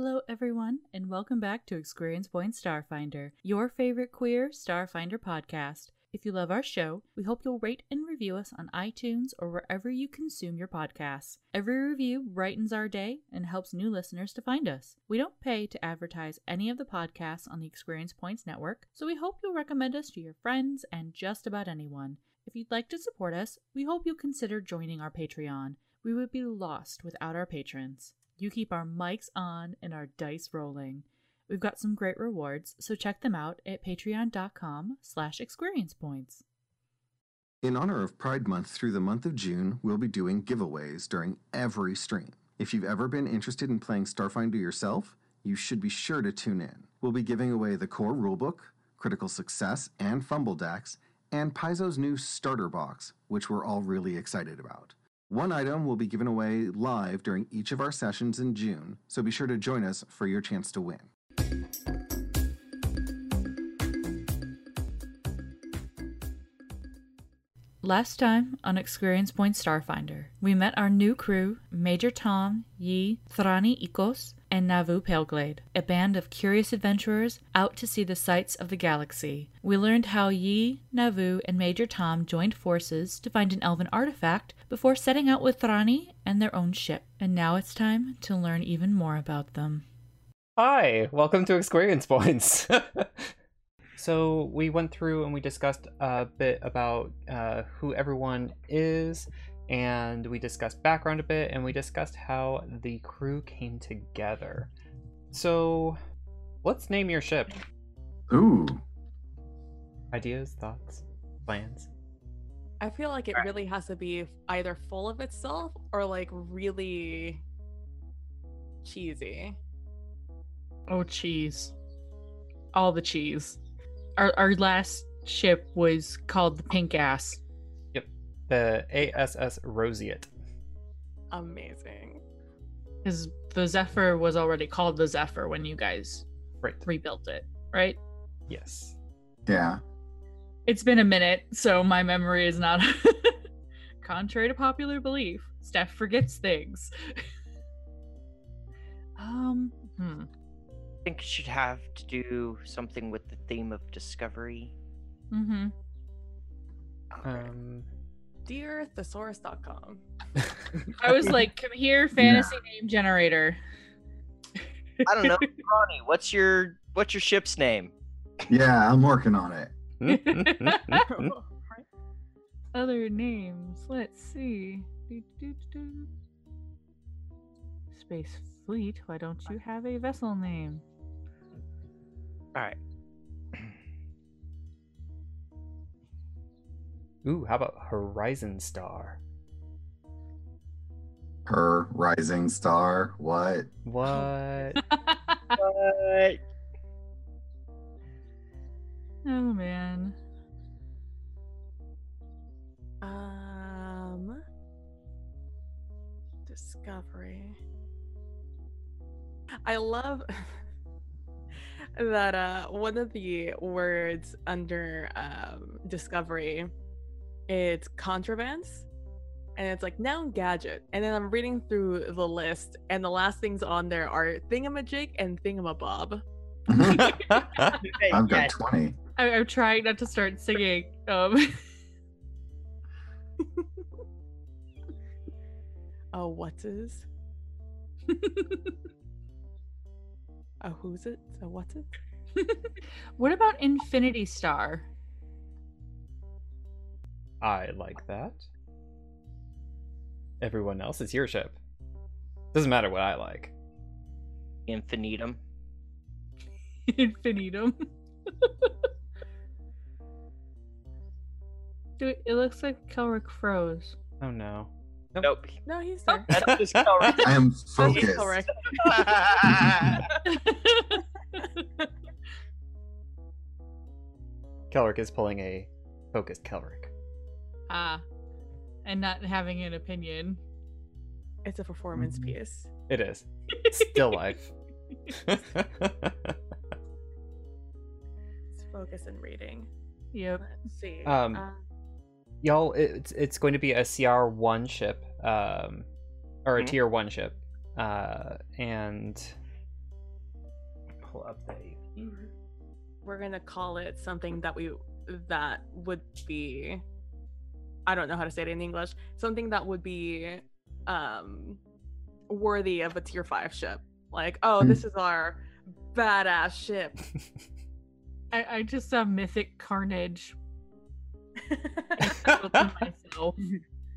Hello, everyone, and welcome back to Experience Point Starfinder, your favorite queer Starfinder podcast. If you love our show, we hope you'll rate and review us on iTunes or wherever you consume your podcasts. Every review brightens our day and helps new listeners to find us. We don't pay to advertise any of the podcasts on the Experience Points network, so we hope you'll recommend us to your friends and just about anyone. If you'd like to support us, we hope you'll consider joining our Patreon. We would be lost without our patrons. You keep our mics on and our dice rolling. We've got some great rewards, so check them out at patreon.com slash experience points. In honor of Pride Month through the month of June, we'll be doing giveaways during every stream. If you've ever been interested in playing Starfinder yourself, you should be sure to tune in. We'll be giving away the core rulebook, critical success and fumble decks, and Paizo's new starter box, which we're all really excited about. One item will be given away live during each of our sessions in June, so be sure to join us for your chance to win. Last time on Experience Point Starfinder, we met our new crew, Major Tom, Yi, Thrani Ikos, and Navu Paleglade, a band of curious adventurers out to see the sights of the galaxy. We learned how Yi, Navu, and Major Tom joined forces to find an elven artifact before setting out with Thrani and their own ship. And now it's time to learn even more about them. Hi, welcome to Experience Points. so we went through and we discussed a bit about uh, who everyone is, and we discussed background a bit, and we discussed how the crew came together. So let's name your ship. Ooh. Ideas, thoughts, plans. I feel like it really has to be either full of itself or like really cheesy. Oh, cheese. All the cheese. Our, our last ship was called the Pink Ass. Yep, the ASS Roseate. Amazing. Because the Zephyr was already called the Zephyr when you guys Right. rebuilt it, right? Yes. Yeah. It's been a minute, so my memory is not. Contrary to popular belief, Steph forgets things. um, hmm. I think it should have to do something with the theme of discovery. Mm-hmm. Um. Dear thesaurus.com. I was like, come here, fantasy name generator. I don't know, Ronnie. What's your what's your ship's name? Yeah, I'm working on it. Other names. Let's see. Space Fleet. Why don't you have a vessel name? All right. Ooh, how about Horizon Star? Her rising star. What? What? What? oh man. Um Discovery. I love that uh one of the words under um discovery it's contrabands and it's like noun gadget and then i'm reading through the list and the last things on there are thingamajig and thingamabob I've got 20. I- I'm trying not to start singing. Um, oh what's is a who's it a what's it what about Infinity Star? I like that. Everyone else, it's your ship. Doesn't matter what I like. Infinitum. Infinitum. Dude, it looks like Kelric froze. Oh no. Nope. no he's Oh. there That's just correct. I am focused. correct. Kelric is pulling a focused Kelric. Ah, and not having an opinion. it's a performance Mhm. piece It is. Still life. it's focus and reading Yep. let's see Um, uh, Y'all, it's it's going to be a CR one ship, um, or a Mhm. tier one ship, uh, and pull up the We're gonna call it something that we that would be I don't know how to say it in English. Something that would be um worthy of a tier five ship. Like, oh, this is our badass ship. I, I just saw Mythic Carnage.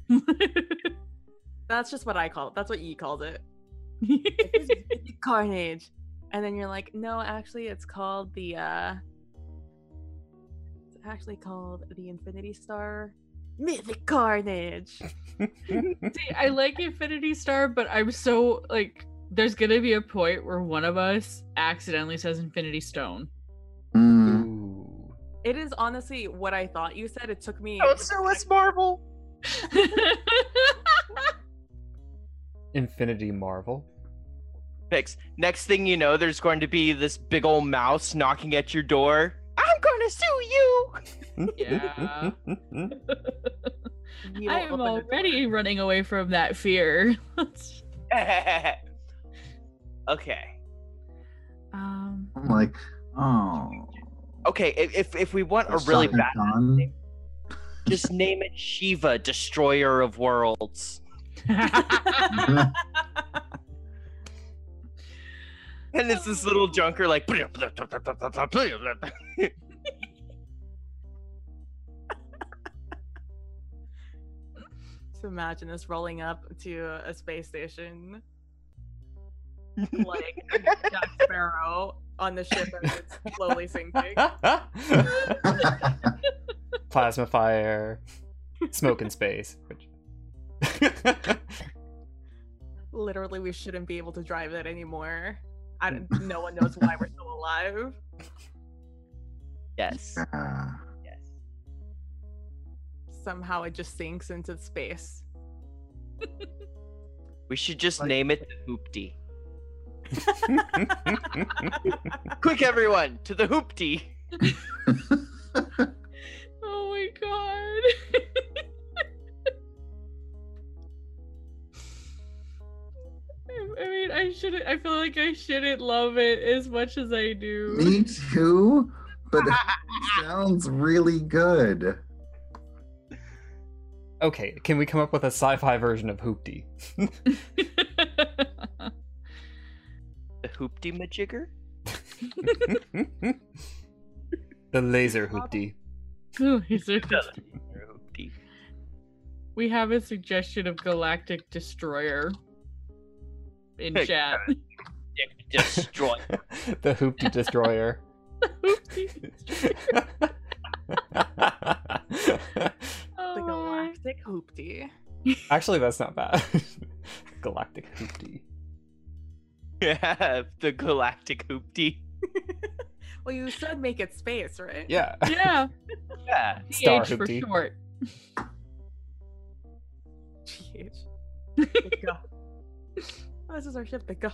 That's just what I call it. That's what you called it. Mythic Carnage. And then you're like, no, actually it's called the uh it's actually called the Infinity Star Mythic Carnage. See, I like Infinity Star, but I'm so like there's gonna be a point where one of us accidentally says Infinity Stone. Mm, Ooh. It is honestly what I thought you said. It took me Oh, so sue us, Marvel. Infinity Marvel. Fix. Next thing you know, there's going to be this big old mouse knocking at your door. I'm gonna sue you. Yeah. I am already running away from that fear. okay. um, I'm like, oh. Okay. If if, if we want a really bad, Khan? just name it Shiva, Destroyer of Worlds. And it's this little junker like. So imagine us rolling up to a space station, like Jack Sparrow on the ship as it's slowly sinking. Plasma fire, smoke in space. Literally, we shouldn't be able to drive it anymore. I don't, no one knows why we're still alive. yes. Uh, Yeah. Yes. Somehow it just sinks into space. We should just Like- name it the Hoopty. Quick, everyone, to the Hoopty. oh my god. I- I mean, I shouldn't. I feel like I shouldn't love it as much as I do. Me too, but it sounds really good. Okay, can we come up with a sci-fi version of Hoopty? The Hoopty Majigger? the laser Hoopty. Ooh, is there- Hoopty. we have a suggestion of Galactic Destroyer in Hey, chat. Dick Destroy. the Hoopty Destroyer. The Oh my. Galactic hoopty. Actually, that's not bad. Galactic Hoopty. yeah, the Galactic Hoopty. Well, you said make it space, right? Yeah. Yeah, Yeah. Star PH for Hoopty. short. GH. Bigga. Oh, this is our ship, Bigga.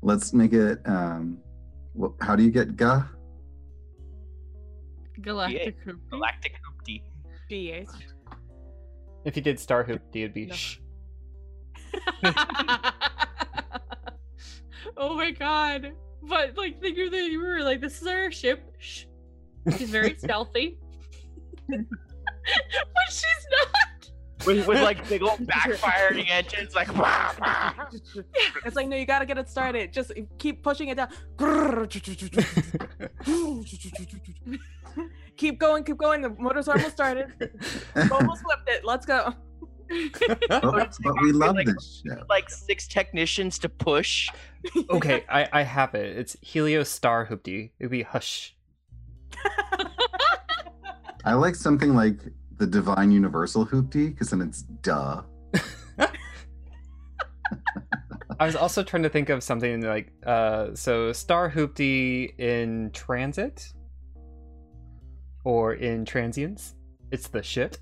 Let's make it. Um, wh- how do you get ga? Galactic Hoopty. Galactic Hoopty. GH. if you did Star Hoopty, it'd be No. shh. oh my god. But like think of the you were like, this is our ship. Shh. She's very stealthy. but she's not. With, with like big old backfiring engines, like. wah, wah. It's like, no, you gotta get it started. Just keep pushing it down. keep going, keep going. The motor's almost started. Almost flipped it. Let's go. Oh, but we love Like- this ship. like six technicians to push. okay, I, I have it. It's Helios Star Hoopty. It'd be hush. I like something like the Divine Universal Hoopty because then it's duh. I was also trying to think of something like uh so Star Hoopty in transit or in transients. It's the ship.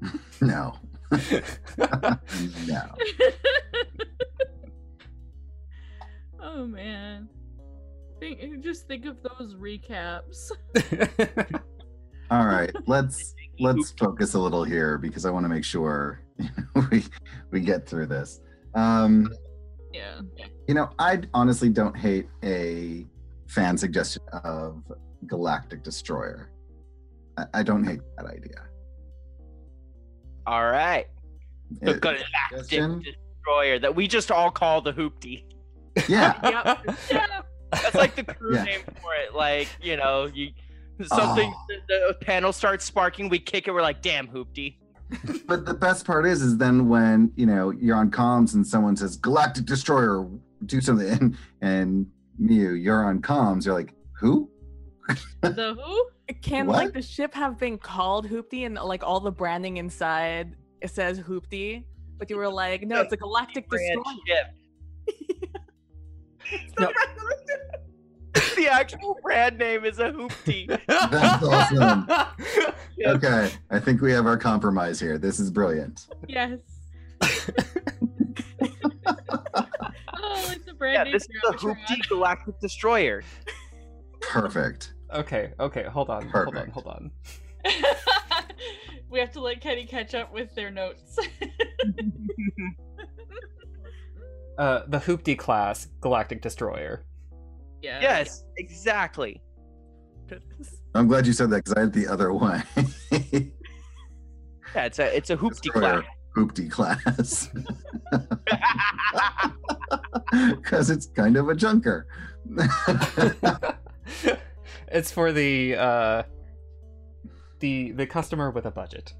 No, no. oh man. Think, just think of those recaps. All right, let's let's focus a little here because I want to make sure you know, we we get through this. Um, Yeah. You know, I honestly don't hate a fan suggestion of Galactic Destroyer. I, I don't hate that idea. All right. The It- Galactic? Destroyer that we just all call the Hoopty. yeah, Yep. Yeah. That's like the crew Yeah. name for it. Like, you know, you something Oh. the, the panel starts sparking, we kick it, we're like, damn Hoopty. but the best part is, is then when you know you're on comms and someone says Galactic Destroyer, do something, and, and Mew, you're on comms, you're like, who? The who? Can What? like the ship have been called Hoopty and like all the branding inside it says Hoopty, but you were like, no, it's a Galactic Brand Destroyer. ship. No. The actual brand name is a Hoopty. That's awesome. Okay, I think we have our compromise here. This is brilliant. Yes. oh, it's a brand yeah, new this is the Gravitron. Hoopty Galactic Destroyer. Perfect. okay, okay, hold on, hold on, hold on. we have to let Kenny catch up with their notes. Uh, the Hoopty class Galactic Destroyer. Yeah. Yes, exactly. I'm glad you said that because I had the other one. Yeah, it's a it's a Hoopty class. Hoopty class. Because it's kind of a junker. it's for the uh, the the customer with a budget.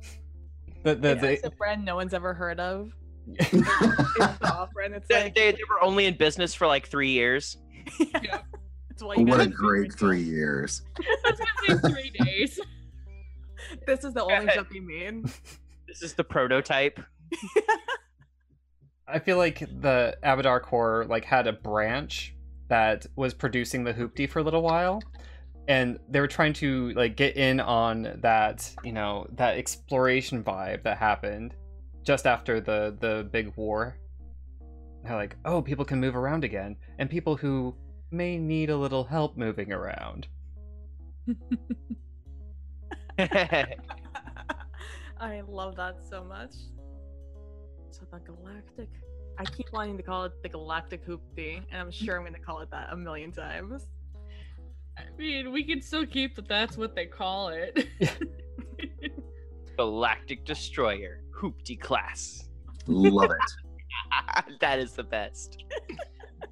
The the, Yeah, the it's a brand no one's ever heard of. It's the off-brand. It's they, like they, they were only in business for like three years. That's why you what a great careful. three years. It's gonna take three days. This is the only ship you made. This is the prototype. I feel like the Abadar Corps like had a branch that was producing the Hoopty for a little while, and they were trying to like get in on that you know that exploration vibe that happened just after the the big war. They're like, oh, people can move around again, and people who may need a little help moving around. I love that so much. So the galactic. I keep wanting to call it the galactic hoopty, and I'm sure I'm going to call it that a million times. I mean, we can still keep that. That's what they call it. Galactic Destroyer, Hoopty class. Love it. that is the best.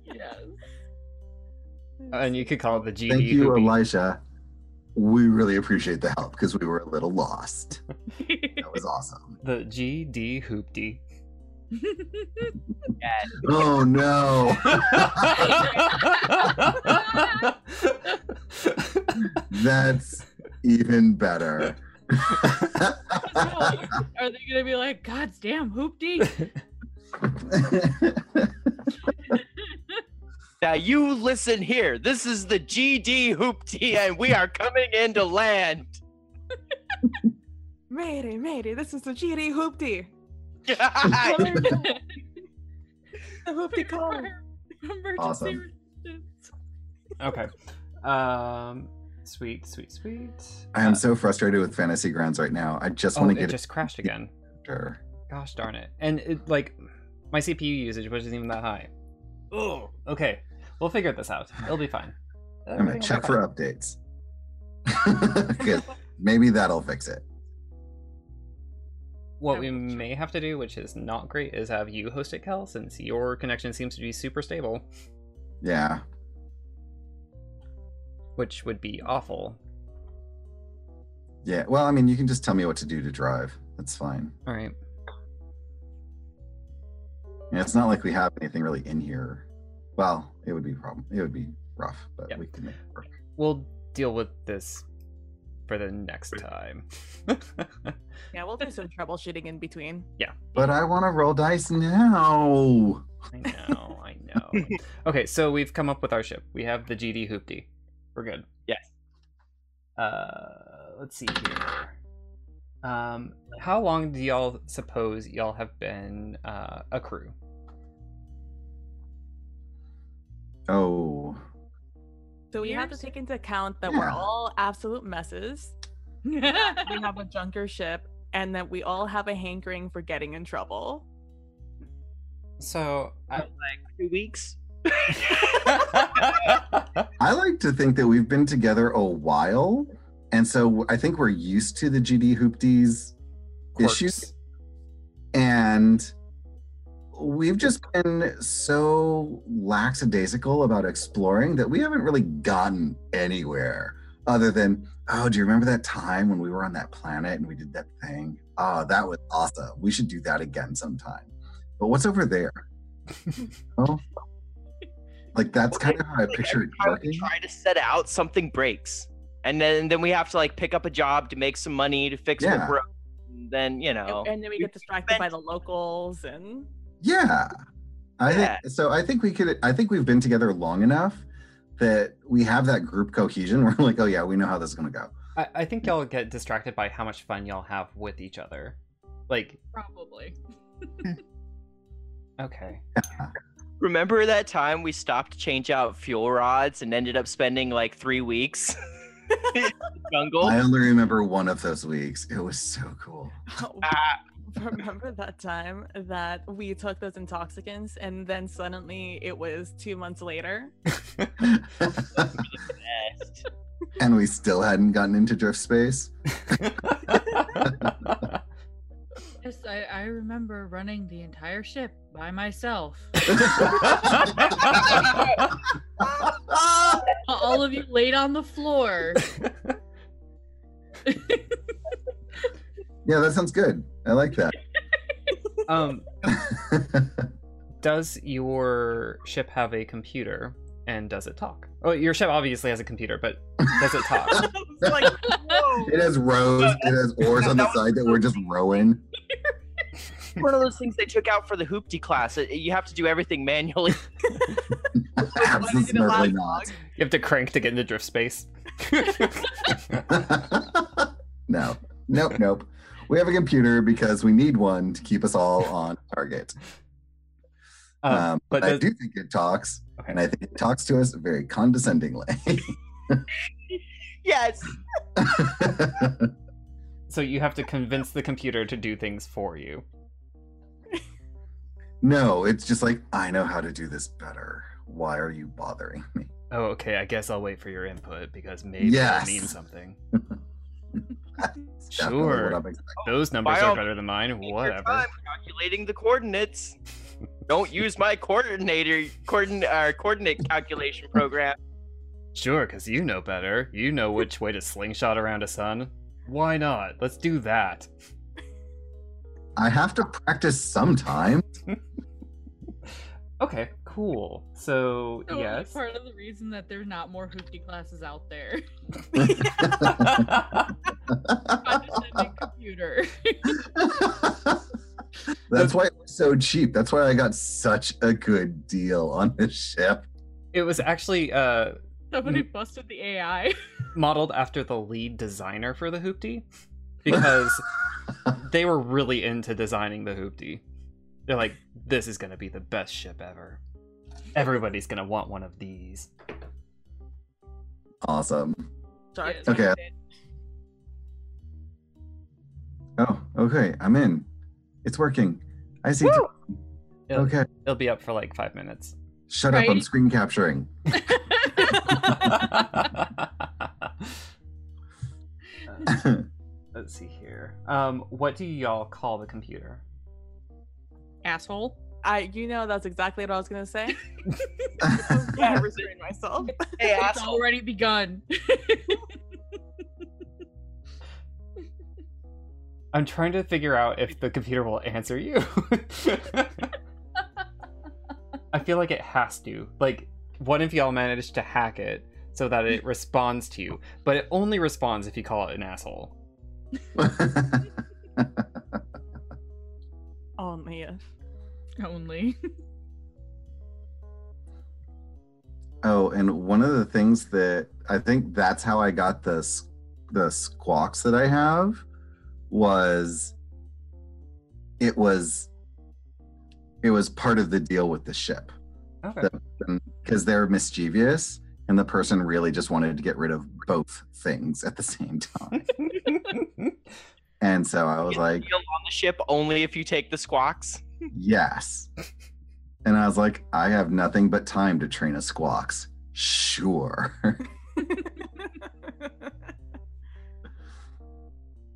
yes. And you could call it the GD Thank you, Hoopty. Elisha. We really appreciate the help because we were a little lost. That was awesome. The GD Hoopty. Yeah. Oh no. That's even better. Are they gonna be like, God damn hoopty? Now you listen here. This is the GD Hoopty, and we are coming into land. Mayday, mayday, this is the GD hoopty. The hoopty call. Emergency Awesome. okay. Um. Sweet, sweet, sweet. I am Uh, so frustrated with Fantasy Grounds right now. I just Oh, want to get it. just crashed again. Sure. Gosh darn it! And it, like, my CPU usage wasn't even that high. Oh. Okay. We'll figure this out. It'll be fine. I'm gonna Everything will check be for updates. 'Cause maybe that'll fix it. What we may have to do, which is not great, is have you host it, Kel, since your connection seems to be super stable, Yeah. which would be awful. Yeah. Well, I mean, you can just tell me what to do to drive. That's fine. All right. Yeah, it's not like we have anything really in here. Well, it would be a problem. It would be rough, but Yeah. we can make it work. We'll deal with this for the next time. Yeah, we'll do some troubleshooting in between. Yeah. But I want to roll dice now. I know, I know. Okay, so we've come up with our ship. We have the GD Hoopty. We're good. Yes. Uh, let's see here. Um, how long do y'all suppose y'all have been uh, a crew? Oh. So we have to take into account that we're all absolute messes. we have a junker ship, and that we all have a hankering for getting in trouble. So, I, Like two weeks. I like to think that we've been together a while, and so I think we're used to the GD Hoopties issues, and we've just been so lackadaisical about exploring that we haven't really gotten anywhere other than oh do you remember that time when we were on that planet and we did that thing? Oh that was awesome. We should do that again sometime. But what's over there? Oh like that's kind of how i Like, picture it every working. try to set out, something breaks, and then then we have to like pick up a job to make some money to fix Yeah. what broke. Then you know, and then we get distracted by the locals and Yeah. I Yeah. think so I think we could I think we've been together long enough that we have that group cohesion. We're like, oh yeah, we know how this is gonna go. I, I think y'all get distracted by how much fun y'all have with each other. Like, Probably. okay. remember that time we stopped to change out fuel rods and ended up spending like three weeks jungle? I only remember one of those weeks. It was so cool. Ah, remember that time that we took those intoxicants and then suddenly it was two months later and we still hadn't gotten into drift space. Yes, I, I remember running the entire ship by myself. All of you laid on the floor. Yeah, that sounds good. I like that. um, does your ship have a computer and does it talk? Oh, your ship obviously has a computer, but does it talk? Like it has rows, it has oars on the side that we're just rowing. One of those things they took out for the hoopty class. It- You have to do everything manually. Absolutely not. You have to crank to get into drift space. no. Nope, nope. We have a computer because we need one to keep us all on target. Um, Um, but but I do think it talks, okay. and I think it talks to us very condescendingly. yes. so you have to convince the computer to do things for you. no, it's just like, I know how to do this better. Why are you bothering me? Oh, okay. I guess I'll wait for your input because maybe Yes. it means something. That's definitely Sure. what Those numbers By are better than mine. Whatever. time calculating the coordinates. Don't use my coordinator coordin- uh, coordinate calculation program. Sure, because you know better. You know which way to slingshot around a sun. Why not? Let's do that. I have to practice sometime. Okay, cool. So, So yes. part of the reason that there's not more hoopty classes out there. Computer. That's why it was so cheap. That's why I got such a good deal on this ship. it was actually uh, Somebody busted the AI. modeled after the lead designer for the Hoopty because they were really into designing the Hoopty. They're like, this is going to be the best ship ever. Everybody's going to want one of these. Awesome. Sorry. Yes, Okay. I. Oh, okay. I'm in. It's working. I see. Woo! It'll, Okay. it'll be up for like five minutes. Shut up. I'm screen capturing. Let's see here. Um, what do y'all call the computer? Asshole. I, you know, that's exactly what I was gonna say. Yeah, Yeah, restrain myself. Hey, It's asshole. already begun. I'm trying to figure out if the computer will answer you. I feel like it has to. Like, what if y'all managed to hack it so that it responds to you? But it only responds if you call it an asshole. Oh, only if. Only. oh, and one of the things that I think that's how I got the the squox that I have was it was it was part of the deal with the ship. Okay. because um, they're mischievous and the person really just wanted to get rid of both things at the same time. and so I was like, You'll on the ship only if you take the squox. Yes. And I was like, I have nothing but time to train a squox. Sure.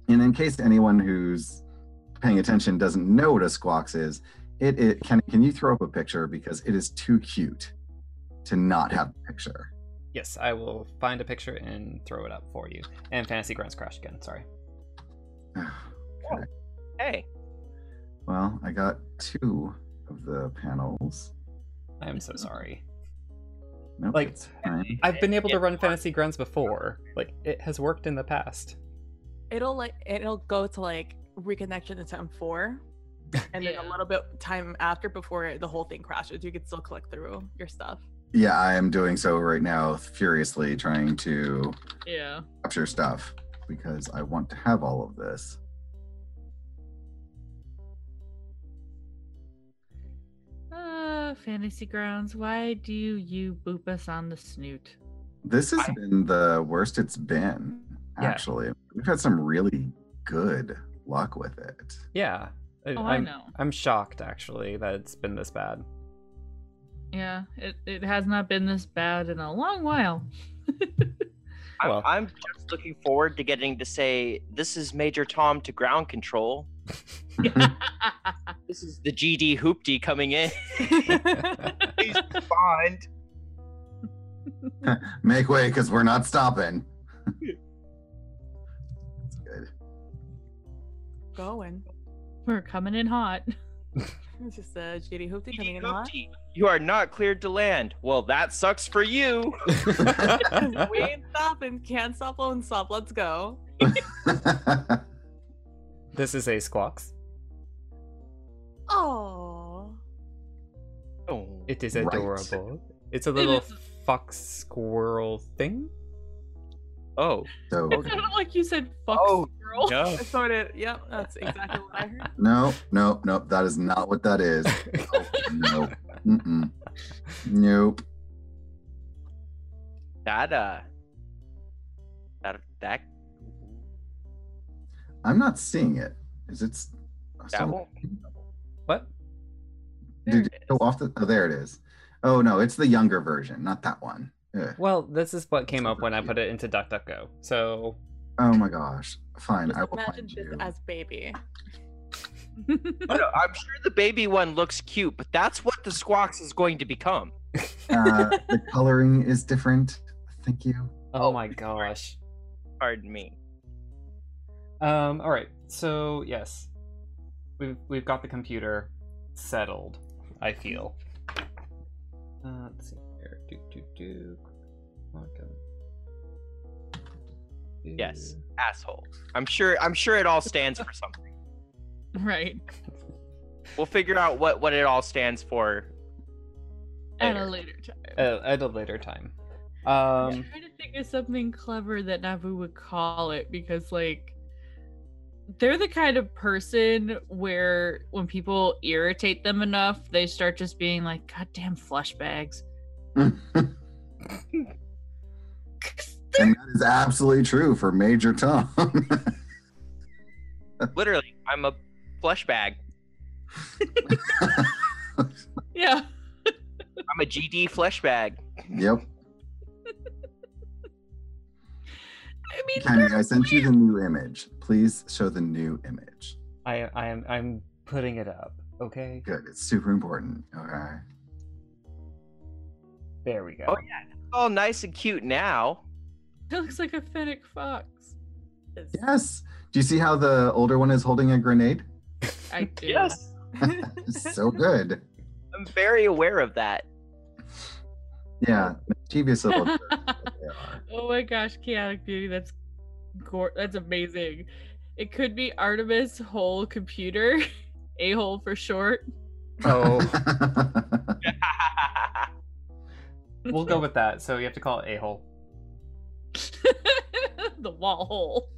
and in case anyone who's paying attention doesn't know what a squox is, it, it can can you throw up a picture because it is too cute to not have a picture. Yes, I will find a picture and throw it up for you. And Fantasy Grounds crashed again. Sorry. Okay. Oh, hey, Well, I got two of the panels. I am so sorry. Nope, Like. I've been able to run Fantasy Grounds before. Like, it has worked in the past. it'll like it'll go to like reconnection to time four, and then Yeah. a little bit time after before the whole thing crashes, you can still click through your stuff. Yeah, I am doing so right now, furiously trying to Yeah. capture stuff because I want to have all of this. Uh, Fantasy Grounds, why do you boop us on the snoot? This has I- been the worst it's been, Yeah. actually. We've had some really good luck with it. Yeah. I- Oh, I I'm, know. I'm shocked, actually, that it's been this bad. Yeah, it, it has not been this bad in a long while. I'm, I'm just looking forward to getting to say, "This is Major Tom to ground control. This is the GD Hoopty coming in." Please respond. Make way because we're not stopping. That's good. Going. We're coming in hot. It's just a GD hoopty coming in hot. You are not cleared to land. Well, that sucks for you. we ain't stopping. Can't stop, won't stop. Let's go. this is a Squox. Oh. Oh. It is Right. adorable. It's a little is. fox squirrel thing. Oh. so It sounded like you said fuck Oh, squirrel. No. I sort of. Yep, that's exactly what I heard. no, no, no, that is not what that is. Oh, no. Mm-mm. Nope. That uh. That that I'm not seeing it. Is it? that some- won't. what? There Did it it go off the? Oh, there it is. Oh no, it's the younger version, not that one. Ugh. Well, this is what came up when I put it into DuckDuckGo. So Oh my gosh. Fine, Just I will imagine find this you. as baby. Oh, no, I'm sure the baby one looks cute, but that's what the Squox is going to become. Uh, the coloring is different. Thank you. Oh my gosh. Pardon me. Um, all right. So yes, we've we've got the computer settled. I feel. Uh, let's see here. Do do do. Welcome. Yes. Asshole. I'm sure. I'm sure it all stands for something. right. We'll figure out what what it all stands for. At a later. later time. Uh, at a later time. I'm Um. trying to think of something clever that Navu would call it because, like, they're the kind of person where when people irritate them enough, they start just being like, "Goddamn flush bags." and that is absolutely true for Major Tom. Literally, I'm a flesh bag. yeah. I'm a GD flesh bag. yep. I mean, Kenny, I sent you the new image. Please show the new image. I I am I'm putting it up. Okay. Good. It's super important. Okay. There we go. Oh, It's all nice and cute now. It looks like a fennec fox. Yes. Do you see how the older one is holding a grenade? I do. Yes, so good. I'm very aware of that. Yeah. Mischievous little jerks that they are. Oh my gosh, chaotic beauty. That's gor- that's amazing. It could be Artemis whole computer, a hole for short. Oh, we'll go with that. So you have to call it a hole. the wall hole.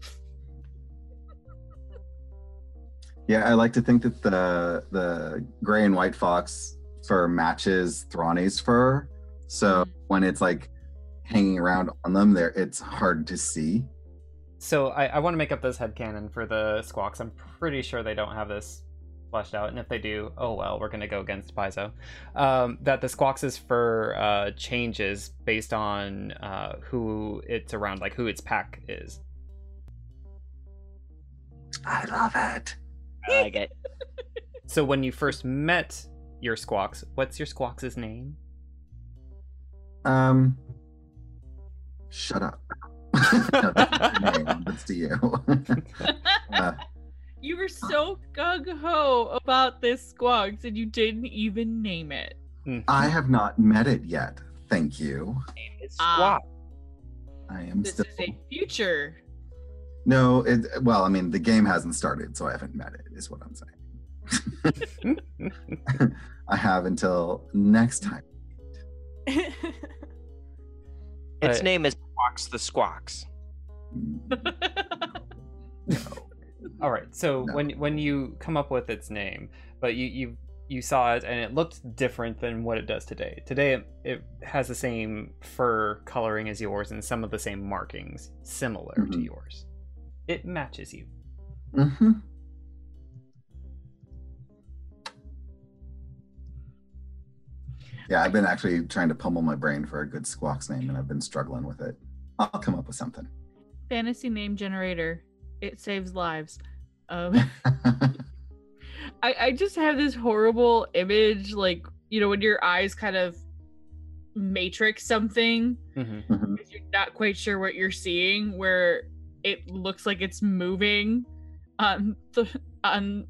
yeah, I like to think that the the gray and white fox fur matches Thrani's fur. So Mhm. when it's like hanging around on them, there it's hard to see. So I, I want to make up this headcanon for the squox. I'm pretty sure they don't have this fleshed out, and if they do, oh well, we're gonna go against Paizo. Um, that the Squawks' fur uh, changes based on uh, who it's around, like who its pack is. I love it. I like it. So when you first met your Squox, what's your Squawks' name? Um, shut up. no, that's your name. That's to you. uh, You were so gung ho about this squox and you didn't even name it. Mhm. I have not met it yet. Thank you. It's Ah. squawk. I am This still. This is a future. No, it, well, I mean, the game hasn't started, so I haven't met it, is what I'm saying. I have until next time. Its Uh, name is Squox the Squox. No. All right. So No. when when you come up with its name, but you you you saw it and it looked different than what it does today. Today it, it has the same fur coloring as yours and some of the same markings similar to Mhm. yours. It matches you. hmm Yeah, I've been actually trying to pummel my brain for a good squox name, and I've been struggling with it. I'll come up with something. Fantasy name generator. It saves lives. Um, I, I just have this horrible image, like, you know, when your eyes kind of matrix something, hmm Mhm. because you're not quite sure what you're seeing, where it looks like it's moving on the on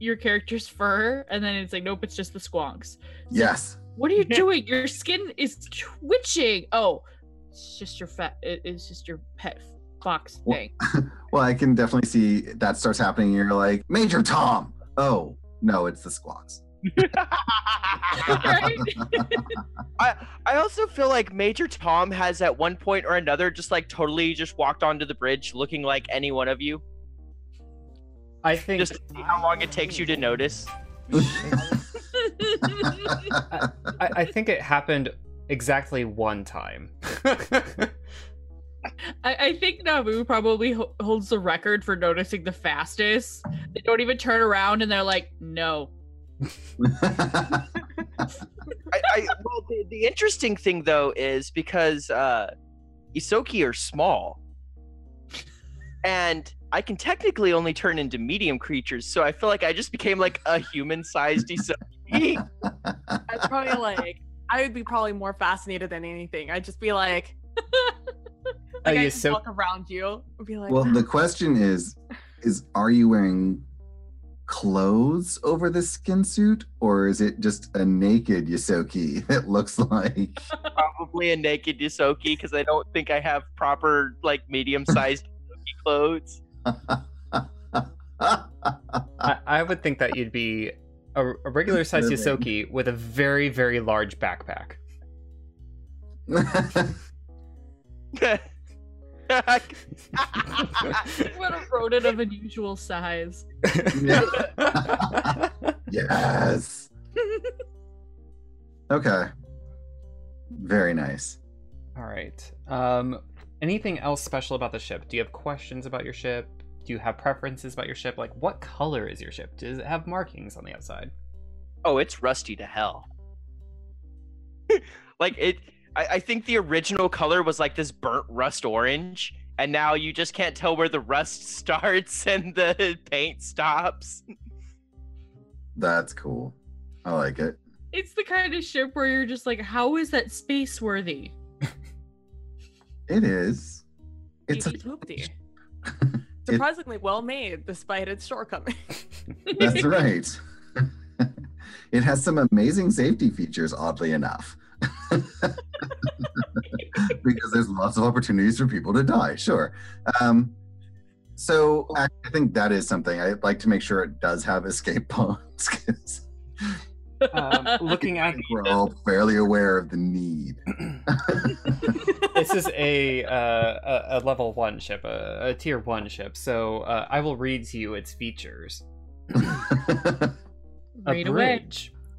your character's fur, and then it's like, nope, it's just the squox. yes. What are you doing? Your skin is twitching. Oh, it's just your fat. It's just your pet fox Well- thing. Well, I can definitely see that starts happening. And you're like, Major Tom. Oh, no, it's the squox. Right? I I also feel like Major Tom has at one point or another just like totally just walked onto the bridge looking like any one of you. I think Just to see how long it takes you to notice. I, I think it happened exactly one time. I, I think Navu probably ho- holds the record for noticing the fastest. They don't even turn around and they're like, no. I, I well the, the interesting thing though is because uh Ysoki are small. And I can technically only turn into medium creatures, so I feel like I just became like a human-sized Ysoki. I'd probably like I would be probably more fascinated than anything. I'd just be like, Are like oh, you I'd so walk around you and be like, well, the question is, is are you wearing clothes over the skin suit, or is it just a naked Ysoki that looks like? Probably a naked Ysoki because I don't think I have proper like medium-sized clothes. I, I would think that you'd be a, a regular sized Living. Ysoki with a very, very large backpack. What a rodent of unusual size. yes. Okay. Very nice. All right. Um, anything else special about the ship? Do you have questions about your ship? Do you have preferences about your ship? Like, what color is your ship? Does it have markings on the outside? oh, it's rusty to hell. like it I, I think the original color was like this burnt rust orange, and now you just can't tell where the rust starts and the paint stops. That's cool. I like it. It's the kind of ship where you're just like, how is that space worthy? It is. It's a, It's hoopty. Surprisingly well made despite its shortcomings. that's right. it has some amazing safety features, oddly enough. Because there's lots of opportunities for people to die. Sure. Um, so I I think that is something I'd like to make sure it does have escape pods. 'cause Um, looking I at think we're all fairly aware of the need. this is a, uh, a a level one ship, a, a tier one ship. So uh, I will read to you its features. Read a away.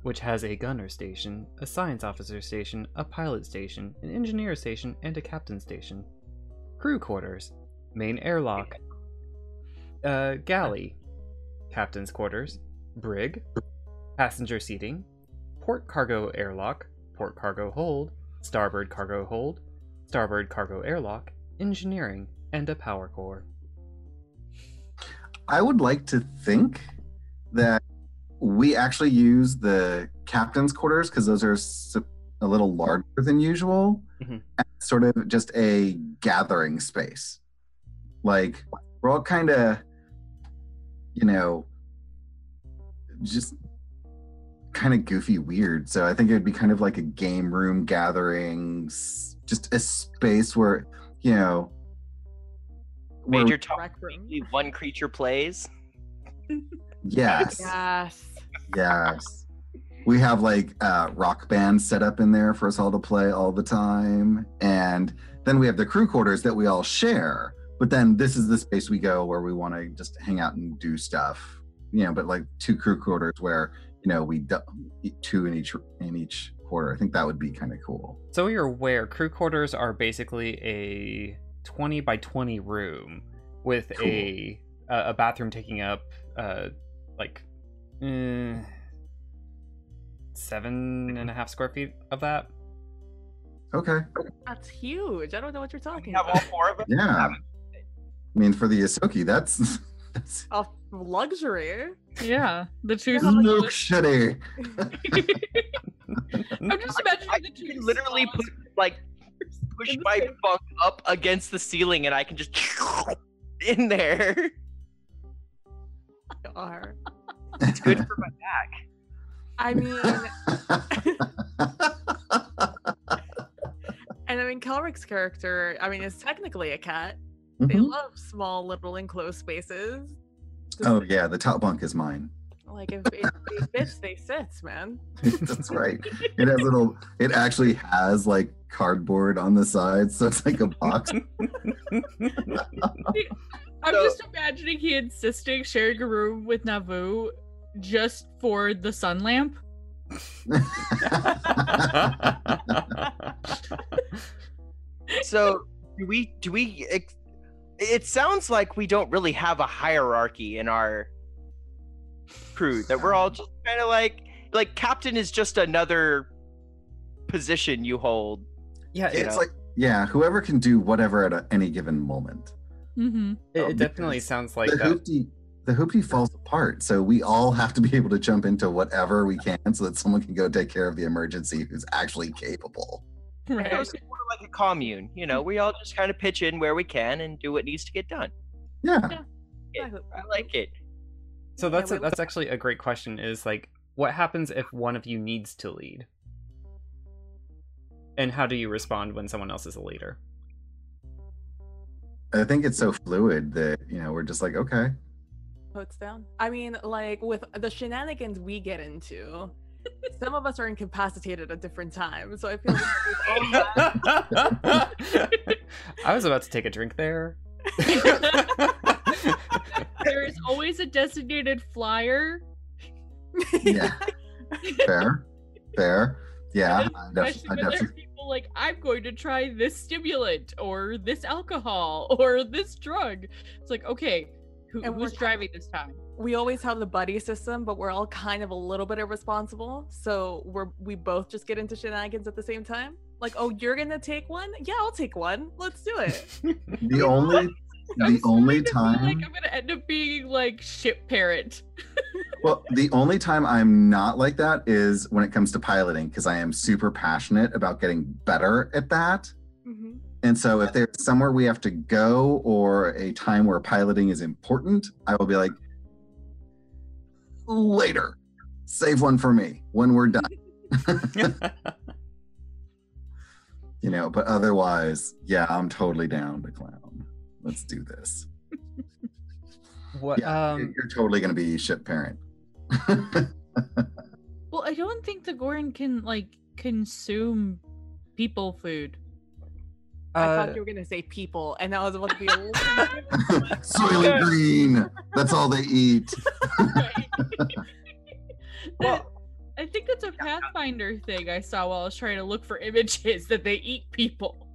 Which has a gunner station, a science officer station, a pilot station, an engineer station, and a captain station. Crew quarters, main airlock, uh, galley, captain's quarters, brig, passenger seating, port cargo airlock, port cargo hold, starboard cargo hold, starboard cargo airlock, engineering, and a power core. I would like to think that we actually use the captain's quarters because those are a little larger than usual, Mhm. as sort of just a gathering space. Like we're all kind of, you know, just kind of goofy weird. So I think it would be kind of like a game room gathering, just a space where, you know, Major Tom Rec one creature plays. yes. Yes. Yes. We have like uh, rock bands set up in there for us all to play all the time. And then we have the crew quarters that we all share. But then this is the space we go where we want to just hang out and do stuff. You know, but like two crew quarters where, you know, we do two in each in each quarter. I think that would be kind of cool. So you're aware, crew quarters are basically a 20 by 20 room with a a a bathroom taking up uh like eh, seven and a half square feet of that. Okay. That's huge. I don't know what you're We talking have all about. four of them. Yeah. I mean, for the Ysoki, that's that's Oh, luxury. Yeah, the two. Yeah, like- luxury. I'm just imagining I the two. can literally put like push my same- bunk up against the ceiling, and I can just in there. Are. It's good for my back. I mean, and I mean, Kelrick's character, I mean, is technically a cat. They Mhm. love small, little enclosed spaces. Oh yeah, the top bunk is mine. Like, if, if they fit, they sit, man. That's right. It has little. It actually has like cardboard on the sides, so it's like a box. I'm So- just imagining he insisting sharing a room with Navu just for the sun lamp. So do we? Do we? ex- It sounds like we don't really have a hierarchy in our crew. That we're all just kind of like like captain is just another position you hold. yeah, it, it's like yeah, whoever can do whatever at a, any given moment. Mm-hmm. it, Oh, it definitely because sounds like the that. hoopty, the hoopty falls apart, so we all have to be able to jump into whatever we can, so that someone can go take care of the emergency who's actually capable. You know, Right. it's sort of like a commune. You know, we all just kind of pitch in where we can and do what needs to get done. Yeah. Yeah, I like it. So that's we- a, that's actually a great question. Is like, what happens if one of you needs to lead, and how do you respond when someone else is a leader? I think it's so fluid that you know we're just like okay. Puts down. I mean, like, with the shenanigans we get into, some of us are incapacitated at different times. So I feel like all had I was about to take a drink there. There is always a designated flyer. Yeah. Fair. Fair. Yeah. I, def- I when there definitely. People like, I'm going to try this stimulant or this alcohol or this drug. It's like, okay, who, And who's driving this time? we always have the buddy system, but we're all kind of a little bit irresponsible. So we're we both just get into shenanigans at the same time. Like, oh, you're gonna take one? Yeah, I'll take one. Let's do it. The only I'm the only starting to feel like time I'm gonna end up being like ship parent. Well the only time I'm not like that is when it comes to piloting because I am super passionate about getting better at that. Mhm. And so if there's somewhere we have to go or a time where piloting is important, I will be like later. Save one for me when we're done. You know, but otherwise, yeah, I'm totally down to clown. Let's do this. what? Yeah, um, you're totally gonna be ship parent. Well, I don't think the Ghoran can like consume people food. I uh, thought you were gonna say people, and that was about to be a little bit- Green. That's all they eat. That- I think that's a Pathfinder thing I saw while I was trying to look for images that they eat people.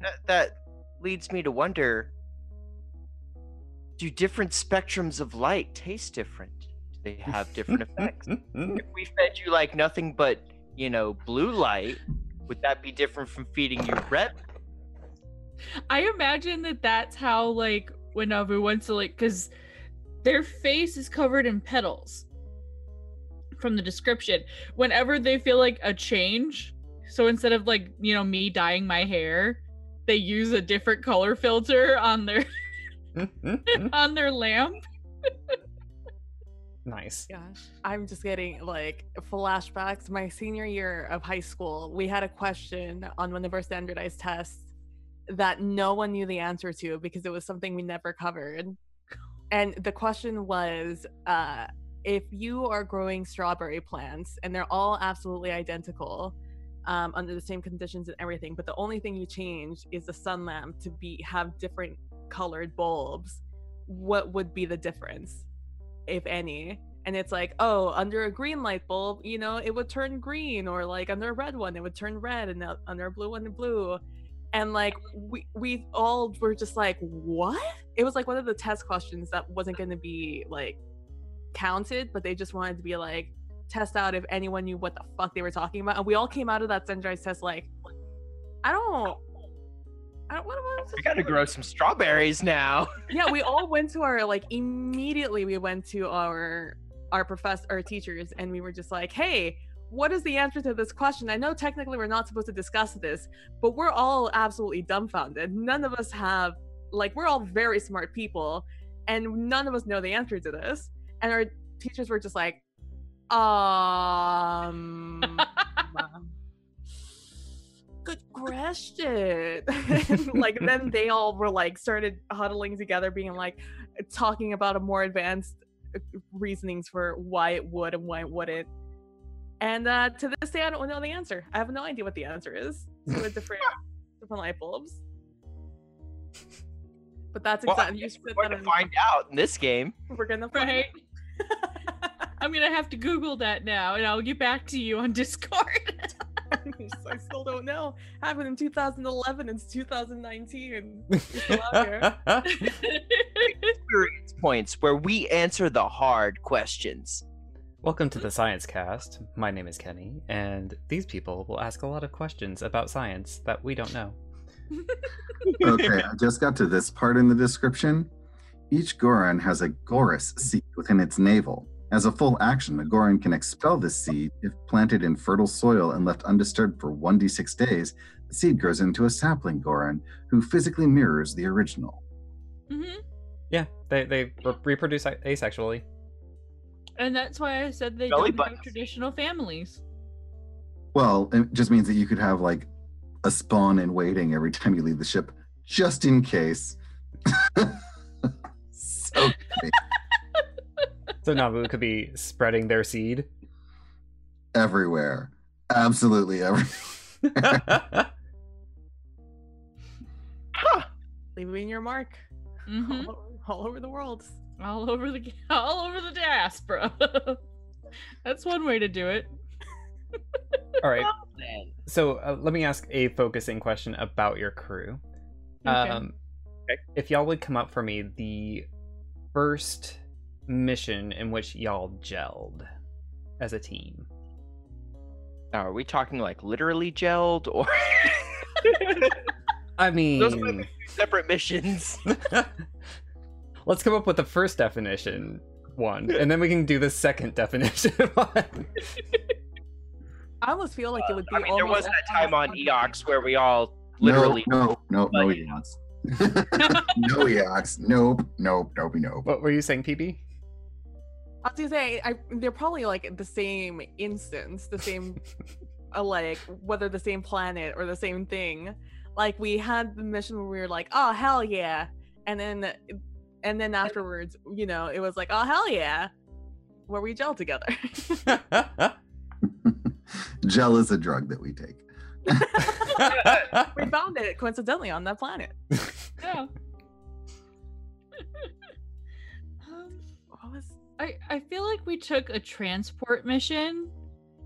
That, that leads me to wonder: Do different spectrums of light taste different? They have different effects. if we fed you like nothing but, you know, blue light, would that be different from feeding you red? I imagine that that's how like when to like because their face is covered in petals from the description. Whenever they feel like a change, so instead of like you know me dyeing my hair, they use a different color filter on their on their lamp. Nice. Gosh, I'm just getting like flashbacks. My senior year of high school, we had a question on one of our standardized tests that no one knew the answer to because it was something we never covered. And the question was uh, if you are growing strawberry plants and they're all absolutely identical um, under the same conditions and everything, but the only thing you change is the sun lamp to be have different colored bulbs, what would be the difference, if any? And it's like, oh, under a green light bulb, you know, it would turn green, or like under a red one, it would turn red, and under a blue one, blue and like we we all were just like what it was like one of the test questions that wasn't going to be like counted but they just wanted to be like test out if anyone knew what the fuck they were talking about and we all came out of that standardized test like i don't I don't, what, what we gotta grow some strawberries now. yeah, we all went to our like immediately. We went to our our professor, our teachers, and we were just like, "Hey, what is the answer to this question? I know technically we're not supposed to discuss this, but we're all absolutely dumbfounded. None of us have, like, we're all very smart people, and none of us know the answer to this. And our teachers were just like, um, good question. like, then they all were like, started huddling together, being like, talking about a more advanced uh, reasonings for why it would and why it wouldn't and uh, to this day, I don't know the answer. I have no idea what the answer is to the different different light bulbs. But that's exactly. Well, we're going to find out in this game. We're gonna find right. I'm gonna have to Google that now, and I'll get back to you on Discord. I still don't know. Happened in 2011. It's 2019. Experience points where we answer the hard questions. Welcome to the Science Cast. My name is Kenny, and these people will ask a lot of questions about science that we don't know. okay, I just got to this part in the description. Each Ghoran has a Gorus seat within its navel. As a full action, the Ghoran can expel this seed if planted in fertile soil and left undisturbed for 1d6 days. The seed grows into a sapling Ghoran who physically mirrors the original. Mm-hmm. Yeah, they, they reproduce asexually. And that's why I said they Belly don't buttons. have traditional families. Well, it just means that you could have like a spawn in waiting every time you leave the ship, just in case. so so Navu could be spreading their seed everywhere, absolutely everywhere. huh. Leaving your mark mm-hmm. all, all over the world all over the all over the diaspora. That's one way to do it. all right. So uh, let me ask a focusing question about your crew. Okay. Um, okay. If y'all would come up for me, the first mission in which y'all gelled as a team. Now, are we talking like literally gelled or? I mean, those are separate missions. Let's come up with the first definition one, and then we can do the second definition one. I almost feel like it would be. Uh, I mean, there was that time on Eox where we all literally. No, no, no, no Eox. no Eox. Nope, nope, nope, nope. What were you saying, PB? I was gonna say I, they're probably like the same instance, the same, uh, like whether the same planet or the same thing. Like we had the mission where we were like, oh hell yeah, and then and then afterwards, you know, it was like, oh hell yeah, where we gel together. Gel is a drug that we take. we found it coincidentally on that planet. Yeah. I I feel like we took a transport mission.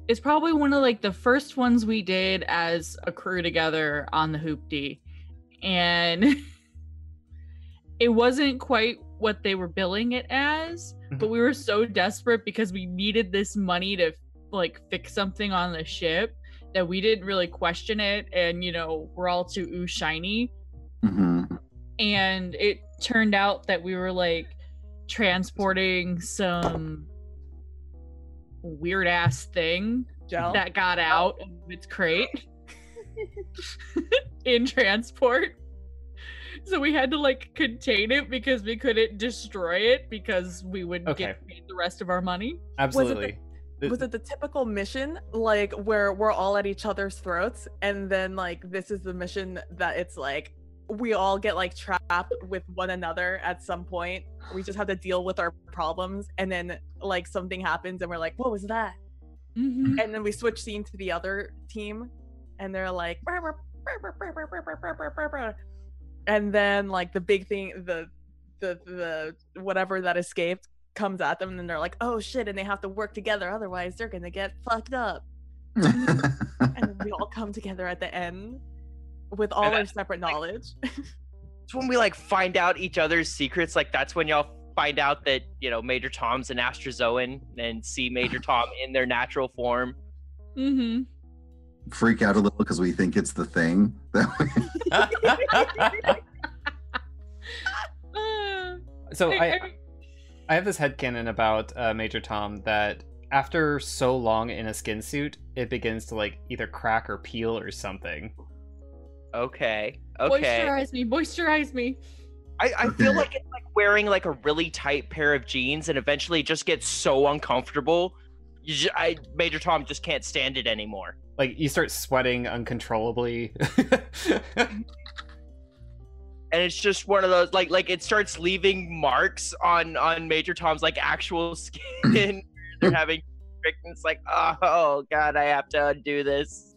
It's probably one of like the first ones we did as a crew together on the hoopty, and it wasn't quite what they were billing it as, but Mhm. we were so desperate because we needed this money to like fix something on the ship that we didn't really question it and you know, we're all too ooh shiny hmm and it turned out that we were like transporting some weird ass thing Gel. that got out of its crate in transport. So we had to like contain it because we couldn't destroy it because we wouldn't Okay. get paid the rest of our money. Absolutely. Th- was it the typical mission like where we're all at each other's throats and then like this is the mission that it's like we all get like trapped with one another at some point we just have to deal with our problems and then like something happens and we're like what was that? Mm-hmm. and then we switch scene to the other team and they're like burr, burr, burr, and then like the big thing the the the whatever that escaped comes at them and they're like oh shit and they have to work together otherwise they're gonna get fucked up. And we all come together at the end with all and our I, separate like, knowledge. It's when we like find out each other's secrets. Like that's when y'all find out that you know Major Tom's an Astrozoan and see Major Tom in their natural form. Mm-hmm. Freak out a little because we think it's the thing. That so I, I- I have this headcanon about uh, Major Tom that after so long in a skin suit, it begins to like either crack or peel or something. Okay. Okay. Moisturize me, moisturize me. I, I feel like it's like wearing like a really tight pair of jeans and eventually it just gets so uncomfortable. You ju- I, Major Tom just can't stand it anymore. Like you start sweating uncontrollably. And it's just one of those like like it starts leaving marks on on Major Tom's like actual skin. They're having and it's like oh god I have to undo this.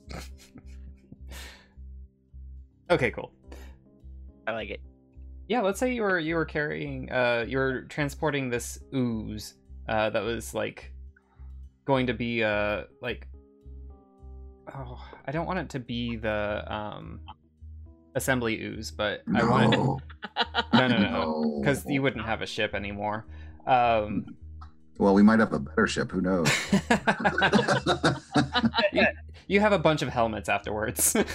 Okay, cool. I like it. Yeah, let's say you were you were carrying uh you were transporting this ooze uh that was like going to be uh like oh I don't want it to be the um assembly ooze, but I wanted no, no no no because you wouldn't have a ship anymore. Um Well, we might have a better ship. Who knows? you, you have a bunch of helmets afterwards.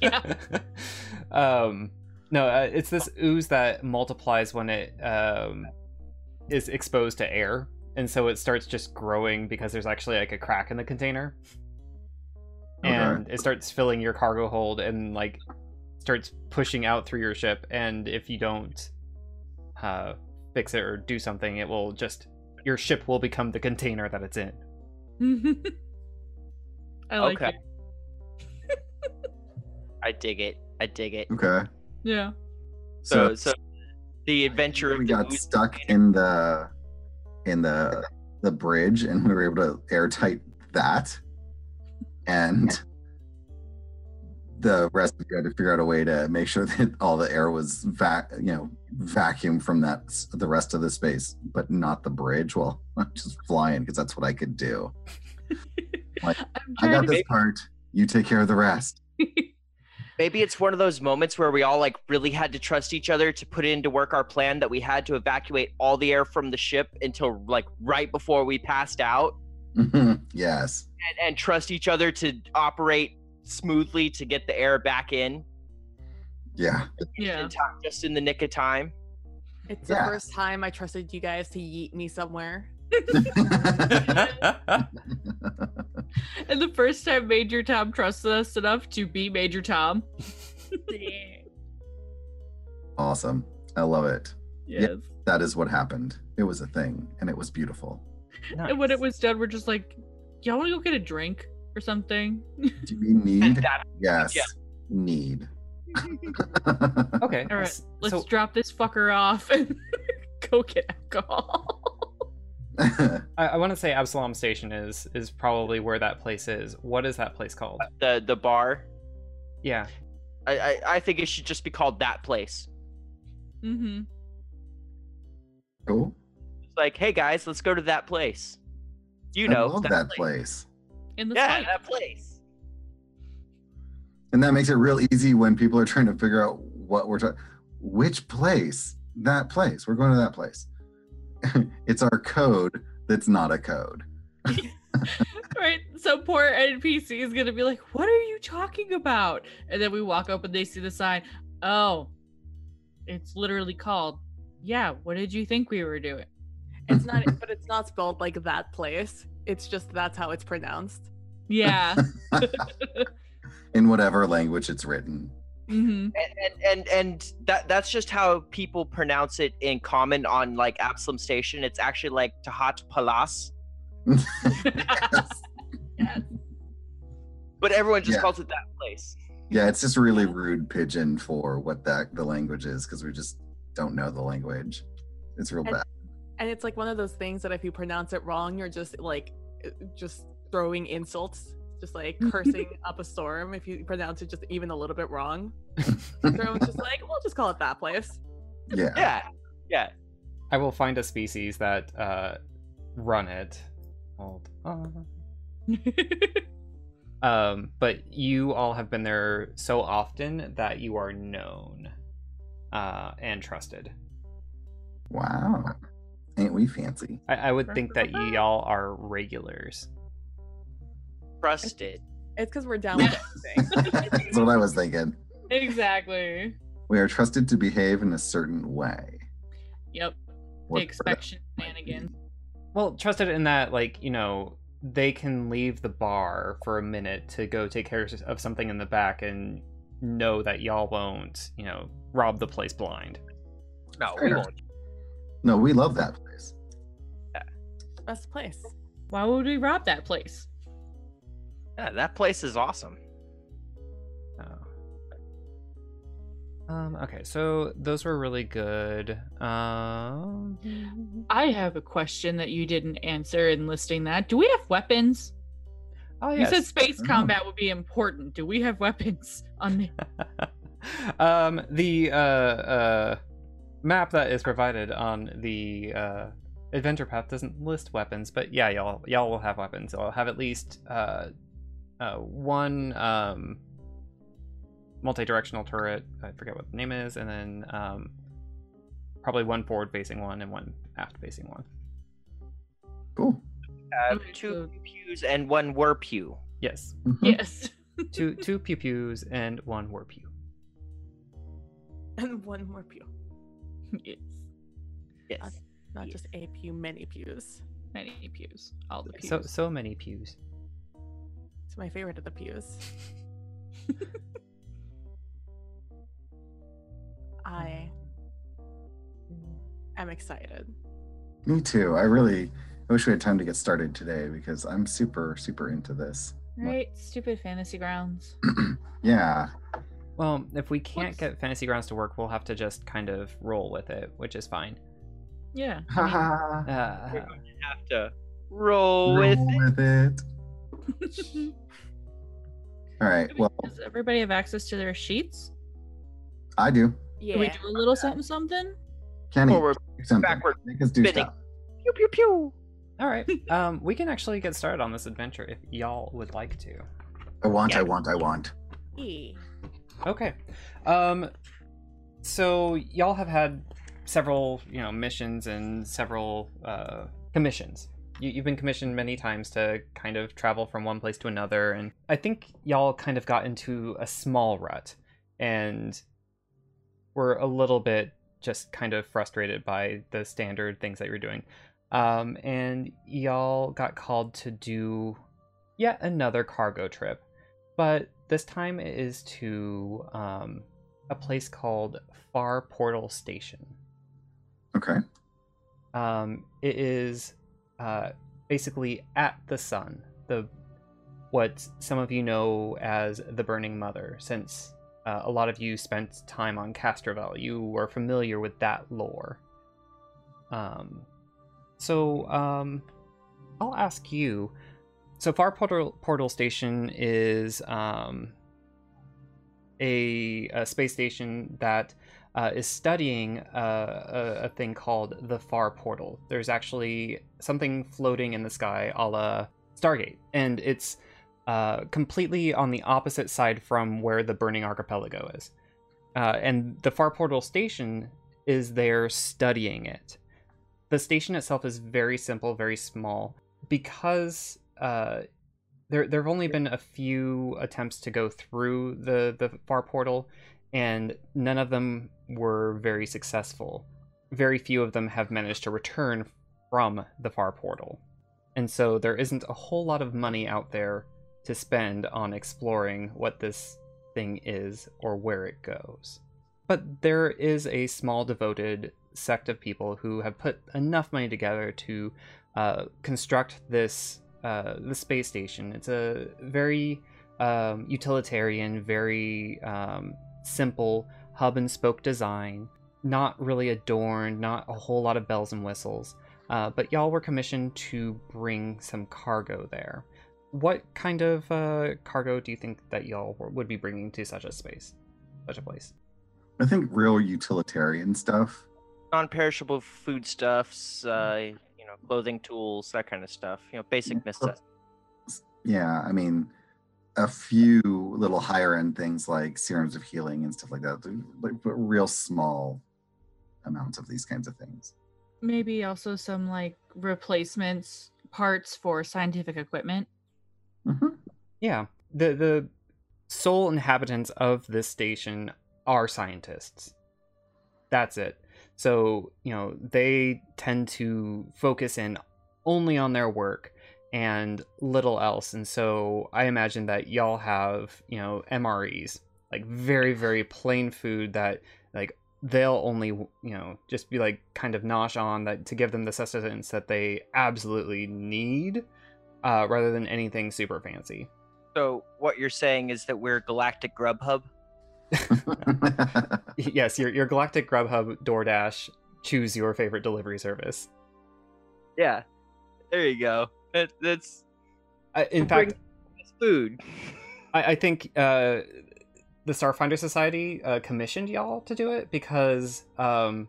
Yeah. um, no, uh, it's this ooze that multiplies when it um, is exposed to air, and so it starts just growing because there's actually like a crack in the container, Okay. and it starts filling your cargo hold and like starts pushing out through your ship. And if you don't uh, fix it or do something, it will just your ship will become the container that it's in. I like Okay. it. I dig it. I dig it. okay. Yeah. So so the adventure we the got ooze stuck in the in the the bridge and we were able to airtight that and the rest of you had to figure out a way to make sure that all the air was vac you know vacuum from that the rest of the space but not the bridge well i'm just flying because that's what i could do I'm i got this part. You take care of the rest. Maybe it's one of those moments where we all like really had to trust each other to put into work our plan that we had to evacuate all the air from the ship until like right before we passed out. Mm-hmm. Yes. And, and trust each other to operate smoothly to get the air back in. Yeah. Yeah. in time, just in the nick of time. it's Yeah. the first time i trusted you guys to yeet me somewhere And the first time Major Tom trusted us enough to be Major Tom. awesome i love it yes. that is what happened it was a thing and it was beautiful And when it was done, we're just like, y'all want to go get a drink or something? do we need That- yes Yeah. need okay, All right, let's so drop this fucker off and go get alcohol. I, I want to say Absalom Station is is probably where that place is. What is that place called? the the bar. Yeah, I, I I think it should just be called that place. mm-hmm. cool It's like, hey guys, let's go to that place. You I know love that place. In the Yeah, fight. that place. And that makes it real easy when people are trying to figure out what we're talking. Which place? that place. We're going to that place. it's our code that's not a code. right? So poor NPC is gonna be like, "What are you talking about?" And then we walk up and they see the sign. Oh, it's literally called. Yeah. What did you think we were doing? It's not, but it's not spelled like that place. It's just that's how it's pronounced. Yeah. In whatever language it's written. Hmm and, and and and that that's just how people pronounce it in common on like Absalom Station. It's actually like Tahat Palas, yes. but everyone just Yeah. calls it that place. Yeah, it's just really rude pidgin for what that the language is because we just don't know the language. It's real And- bad. And it's like one of those things that if you pronounce it wrong, you're just like just throwing insults, just like cursing up a storm if you pronounce it just even a little bit wrong. Everyone's just like, we'll just call it that place. Yeah. Yeah, yeah. I will find a species that uh, run it. Hold on. Um, but you all have been there so often that you are known uh, and trusted. Wow. Ain't we fancy? I, I would think that y'all are regulars. Trusted. It's because we're down with everything. That's what I was thinking. exactly. We are trusted to behave in a certain way. Yep. What- They expect shenanigans. Well, trusted in that, like, you know, they can leave the bar for a minute to go take care of something in the back and know that y'all won't, you know, rob the place blind. No, we won't. No, we love that place. Yeah. Best place. Why would we rob that place? Yeah, that place is awesome. Oh. Um, okay, so those were really good. Um, I have a question that you didn't answer in listing that. Do we have weapons? oh, yeah. You said space Oh. combat would be important. Do we have weapons on the um, the uh, uh, map that is provided on the uh, adventure path doesn't list weapons, but yeah, y'all y'all will have weapons. I'll have at least uh, one um, multi-directional turret. I forget what the name is, and then um, probably one forward-facing one and one aft-facing one. Cool. Uh, two so- pews and one were pew. Yes, Mhm. Yes. two two pew pews and one war pew. And one more pew. yes. Yes. Not Yeah. just a pew, many pews. Many pews. All the pews. So so many pews. It's my favorite of the pews. I am excited. Me too. I really I wish we had time to get started today because I'm super, super into this. right? Stupid Fantasy Grounds. yeah. Well, if we can't What's- get Fantasy Grounds to work, we'll have to just kind of roll with it, which is fine. Yeah. I Haha. Uh, We're going to have to roll with Roll it. with it. mean, All right. Well, does everybody have access to their sheets? I do. Yeah. Can we do a little something something? Kenny, Forward, something. backward, Make us do spinning. stuff. pew pew pew. all right. Um, we can actually get started on this adventure if y'all would like to. I want, I want, I want. E. Okay. Um, so y'all have had several, you know, missions and several uh, commissions. You, you've been commissioned many times to kind of travel from one place to another, and I think y'all kind of got into a small rut, and were a little bit just kind of frustrated by the standard things that you're doing. Um, and y'all got called to do yet another cargo trip but this time it is to um, a place called Far Portal Station. Okay. Um, it is uh, basically at the sun, the what some of you know as the Burning Mother, since uh, a lot of you spent time on Castrovel. You are familiar with that lore. Um, so um, I'll ask you. So Far Portal, Portal Station is um, a, a space station that uh, is studying uh, a, a thing called the Far Portal. There's actually something floating in the sky, a la Stargate, and it's uh, completely on the opposite side from where the Burning Archipelago is. Uh, and the Far Portal Station is there studying it. The station itself is very simple, very small. Because uh, there there have only been a few attempts to go through the the far portal, and none of them were very successful. Very few of them have managed to return from the far portal, and so there isn't a whole lot of money out there to spend on exploring what this thing is or where it goes. But there is a small devoted sect of people who have put enough money together to uh, construct this uh, the space station. It's a very um, utilitarian, very um, simple hub and spoke design. Not really adorned, not a whole lot of bells and whistles. Uh, but y'all were commissioned to bring some cargo there. What kind of uh, cargo do you think that y'all would be bringing to such a space, such a place? I think real utilitarian stuff. Non-perishable foodstuffs, uh, you know, clothing, tools, that kind of stuff. You know, basic necessities. Yeah, I mean, a few little higher end things like serums of healing and stuff like that, but real small amounts of these kinds of things. Maybe also some like replacements parts for scientific equipment. Mm-hmm. Yeah, the the sole inhabitants of this station are scientists. That's it. So you know they tend to focus in only on their work and little else. And so I imagine that y'all have you know MREs, like very very plain food that like they'll only you know just be like kind of nosh on that to give them the sustenance that they absolutely need uh, rather than anything super fancy. So what you're saying is that we're Galactic Grubhub? yes, your your Galactic Grubhub DoorDash. Choose your favorite delivery service. Yeah, there you go. That, that's uh, in fact food. I, I think uh, the Starfinder Society uh, commissioned y'all to do it because um,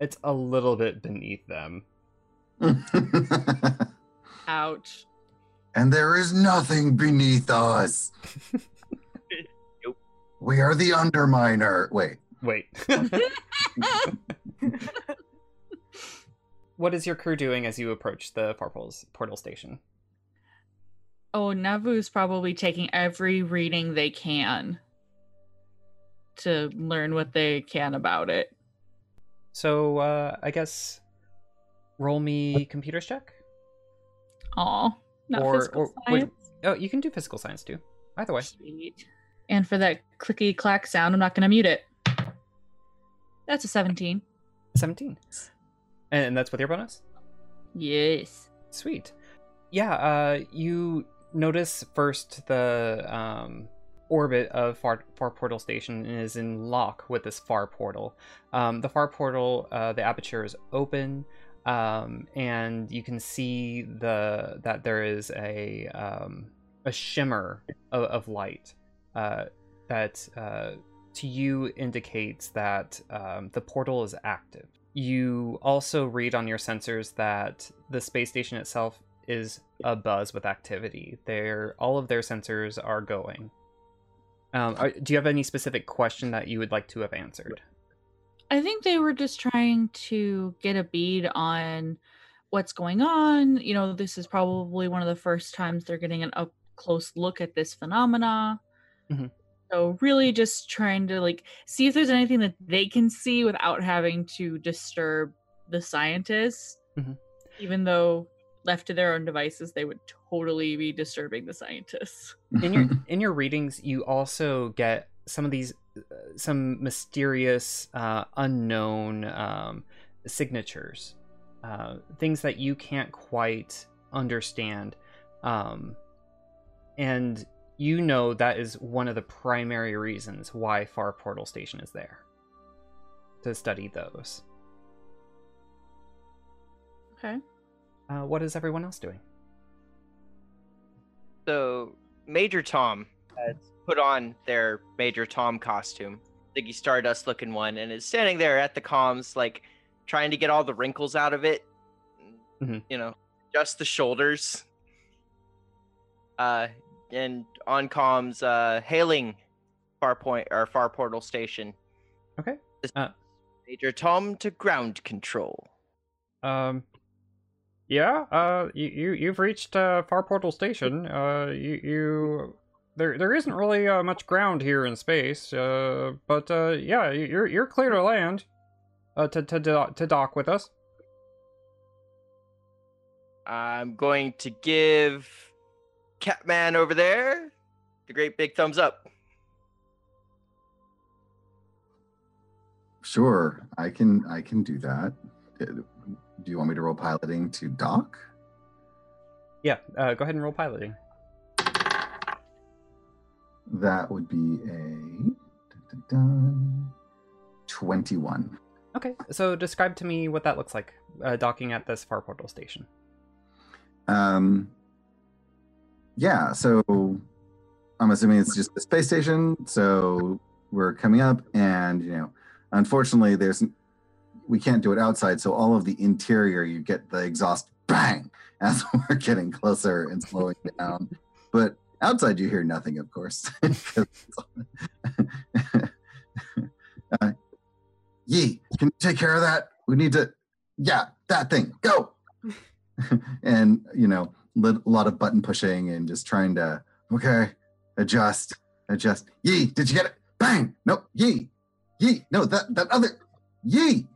it's a little bit beneath them. Ouch. And there is nothing beneath us. nope. We are the Underminer. Wait. Wait. what is your crew doing as you approach the Farples portal station? Oh, Navu's probably taking every reading they can to learn what they can about it. So, uh, I guess roll me computers check. Aw, not Or- physical or science. Oh, you can do physical science too. Either way. Sweet. And for that clicky clack sound, I'm not going to mute it. That's a 17. 17. And that's with your bonus? Yes. Sweet. Yeah, uh, you notice first the um, orbit of Far, Far Portal Station is in lock with this Far Portal. Um, the Far Portal, uh, the aperture is open, um, and you can see the that there is a um, a shimmer of, of light uh, that uh, to you indicates that um, the portal is active. You also read on your sensors that the space station itself is abuzz with activity. Their all of their sensors are going. Um, are, do you have any specific question that you would like to have answered? I think they were just trying to get a bead on what's going on. You know, this is probably one of the first times they're getting an up close look at this phenomena. Mhm. So really just trying to like see if there's anything that they can see without having to disturb the scientists. Mhm. Even though left to their own devices, they would totally be disturbing the scientists. in your in your readings you also get some of these uh, some mysterious uh, unknown um, signatures uh, things that you can't quite understand um, and you know that is one of the primary reasons why far portal station is there to study those Okay. uh, what is everyone else doing So Major Tom has put on their Major Tom costume, Ziggy Stardust looking one, and is standing there at the comms, like trying to get all the wrinkles out of it. Mhm. You know, just the shoulders. Uh, and on comms, uh, hailing Far Point or Far Portal Station. Okay. Uh, Major Tom to ground control. Um, yeah. Uh, you you you've reached uh, Far Portal Station. Uh, you you there there isn't really uh, much ground here in space. Uh, but uh, yeah, you- you're you're clear to land. Uh, to to to dock with us. I'm going to give Catman over there the great big thumbs up. Sure, I can I can do that. Uh, Do you want me to roll piloting to dock? Yeah. Uh, go ahead and roll piloting. That would be a dun, dun, dun, 21. Okay. So describe to me what that looks like. Uh, docking at this Far Portal Station. Um, yeah, so I'm assuming it's just the space station. So we're coming up, and you know, unfortunately, there's we can't do it outside. So all of the interior, you get the exhaust bang as we're getting closer and slowing down. But outside, you hear nothing, of course. uh, Yee, can you take care of that? We need to, yeah, that thing, go. and you know, a lot of button pushing and just trying to, okay, adjust, adjust. Yee, did you get it? Bang! Nope. Yee, yee. No, that that other. Yee.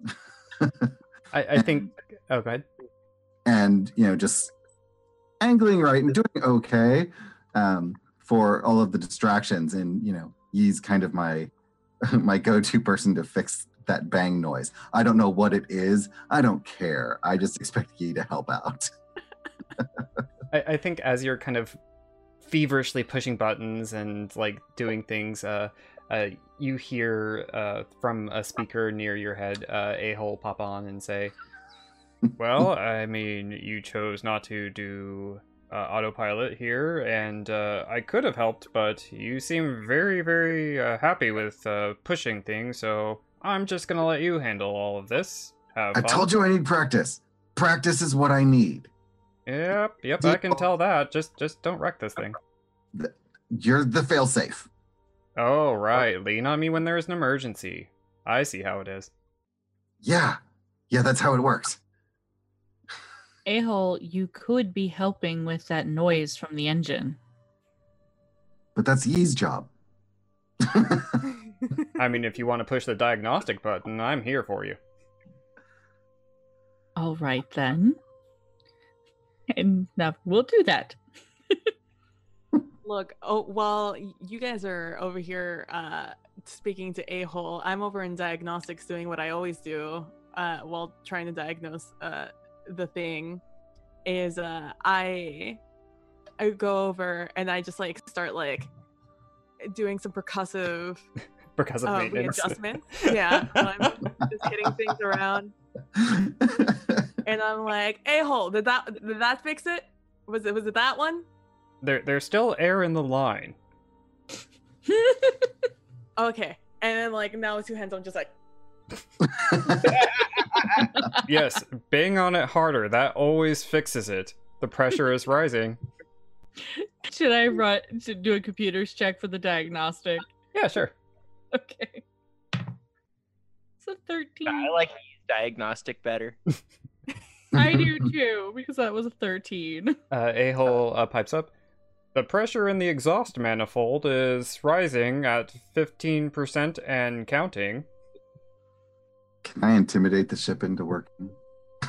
I, I think. Oh, go ahead. and you know just angling right and doing okay um, for all of the distractions and you know he's kind of my my go-to person to fix that bang noise i don't know what it is i don't care i just expect Yee to help out I, I think as you're kind of feverishly pushing buttons and like doing things, uh, uh, you hear uh, from a speaker near your head uh, a hole pop on and say, "Well, I mean, you chose not to do uh, autopilot here, and uh, I could have helped, but you seem very, very uh, happy with uh, pushing things, so I'm just gonna let you handle all of this. Have i told you i need practice. Practice is what i need Yep, yep, I can tell that. Just, just don't wreck this thing. you're the failsafe Oh, right. Lean on me when there's an emergency. I see how it is. yeah yeah that's how it works A hole, you could be helping with that noise from the engine. but that's Yee's job I mean, if you want to push the diagnostic button, I'm here for you. All right then. And now we'll do that. Look, oh while you guys are over here uh speaking to a hole, I'm over in diagnostics doing what I always do uh while trying to diagnose uh the thing is uh I I go over and I just like start like doing some percussive percussive of uh, maintenance. readjustments. Yeah, I'm just hitting things around and I'm like, a hole, did that did that fix it? Was it was it that one? There, there's still air in the line. Okay. And then like now with two hands I'm just like Yes, bang on it harder. That always fixes it. The pressure is rising. Should I run to do a computer's check for the diagnostic? Yeah, sure. Okay. It's a 13. I like Yee's diagnostic better. I do too, because that was a 13. Uh, a hole uh, pipes up. The pressure in the exhaust manifold is rising at 15% and counting. Can I intimidate the ship into working?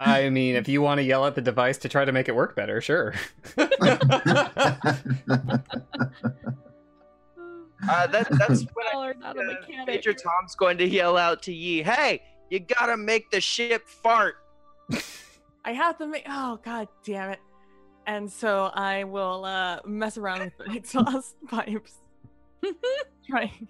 I mean, if you want to yell at the device to try to make it work better, sure. Uh, that, that's when I not a uh, mechanic. Major Tom's going to yell out to Yee, "Hey, you gotta make the ship fart." I have to make oh god damn it. And so I will uh mess around with the exhaust pipes. trying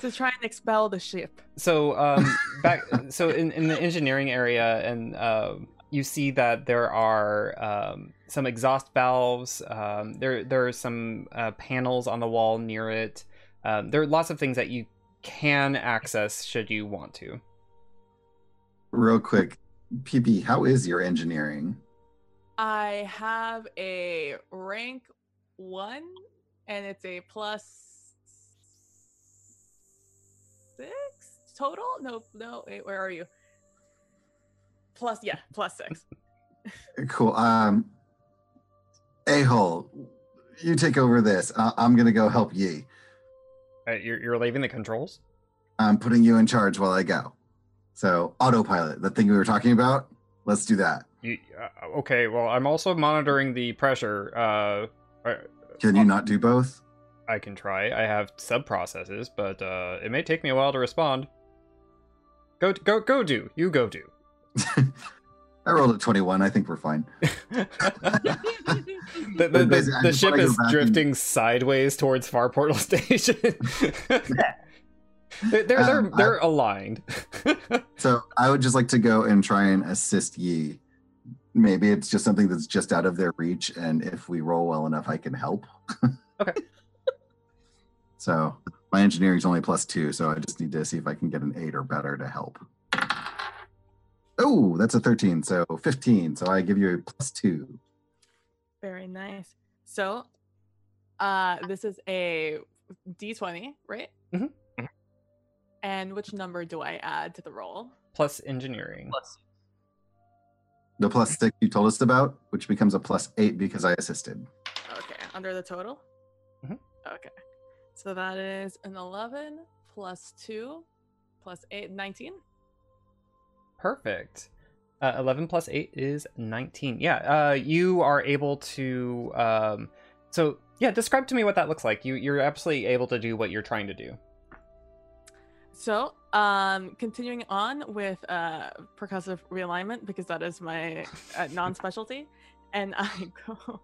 to try and expel the ship. so um back so in, in the engineering area and um you see that there are um, some exhaust valves um, there there are some uh, panels on the wall near it um, there are lots of things that you can access should you want to Real quick, PB, how is your engineering? I have a rank one and it's a plus six total. No, no. Wait, where are you? Plus, yeah, plus six. Cool. Um, a hole, you take over this. I- I'm gonna go help Yee. Uh, you're, you're leaving the controls? I'm putting you in charge while I go. So autopilot, the thing we were talking about. Let's do that. You, uh, okay, well, I'm also monitoring the pressure. Uh, uh, Can you not do both? I can try. I have sub processes, but uh, it may take me a while to respond. Go, go, go! Do you go do? I rolled a 21. I think we're fine. the, the, the, the ship is back and- drifting sideways towards Far Portal Station. they're they're they're, Um, I- they're aligned. So I would just like to go and try and assist Yee. Maybe it's just something that's just out of their reach, and if we roll well enough, I can help. Okay. So my engineering's only plus two, so I just need to see if I can get an eight or better to help. Oh, that's a 13, so 15. So I give you a plus two. Very nice. So, uh, this is a d20, right? Mhm. Mhm. And which number do I add to the roll? Plus engineering. Plus, The plus six you told us about, which becomes a plus eight because I assisted. Okay, under the total? Mhm. Okay. So that is an 11 plus 2 plus 8, 19. Perfect. Uh, 11 plus 8 is 19. Yeah, uh, you are able to. Um, so, yeah, describe to me what that looks like. You, you're absolutely able to do what you're trying to do. So, um, continuing on with uh, percussive realignment because that is my uh, non-specialty, and I go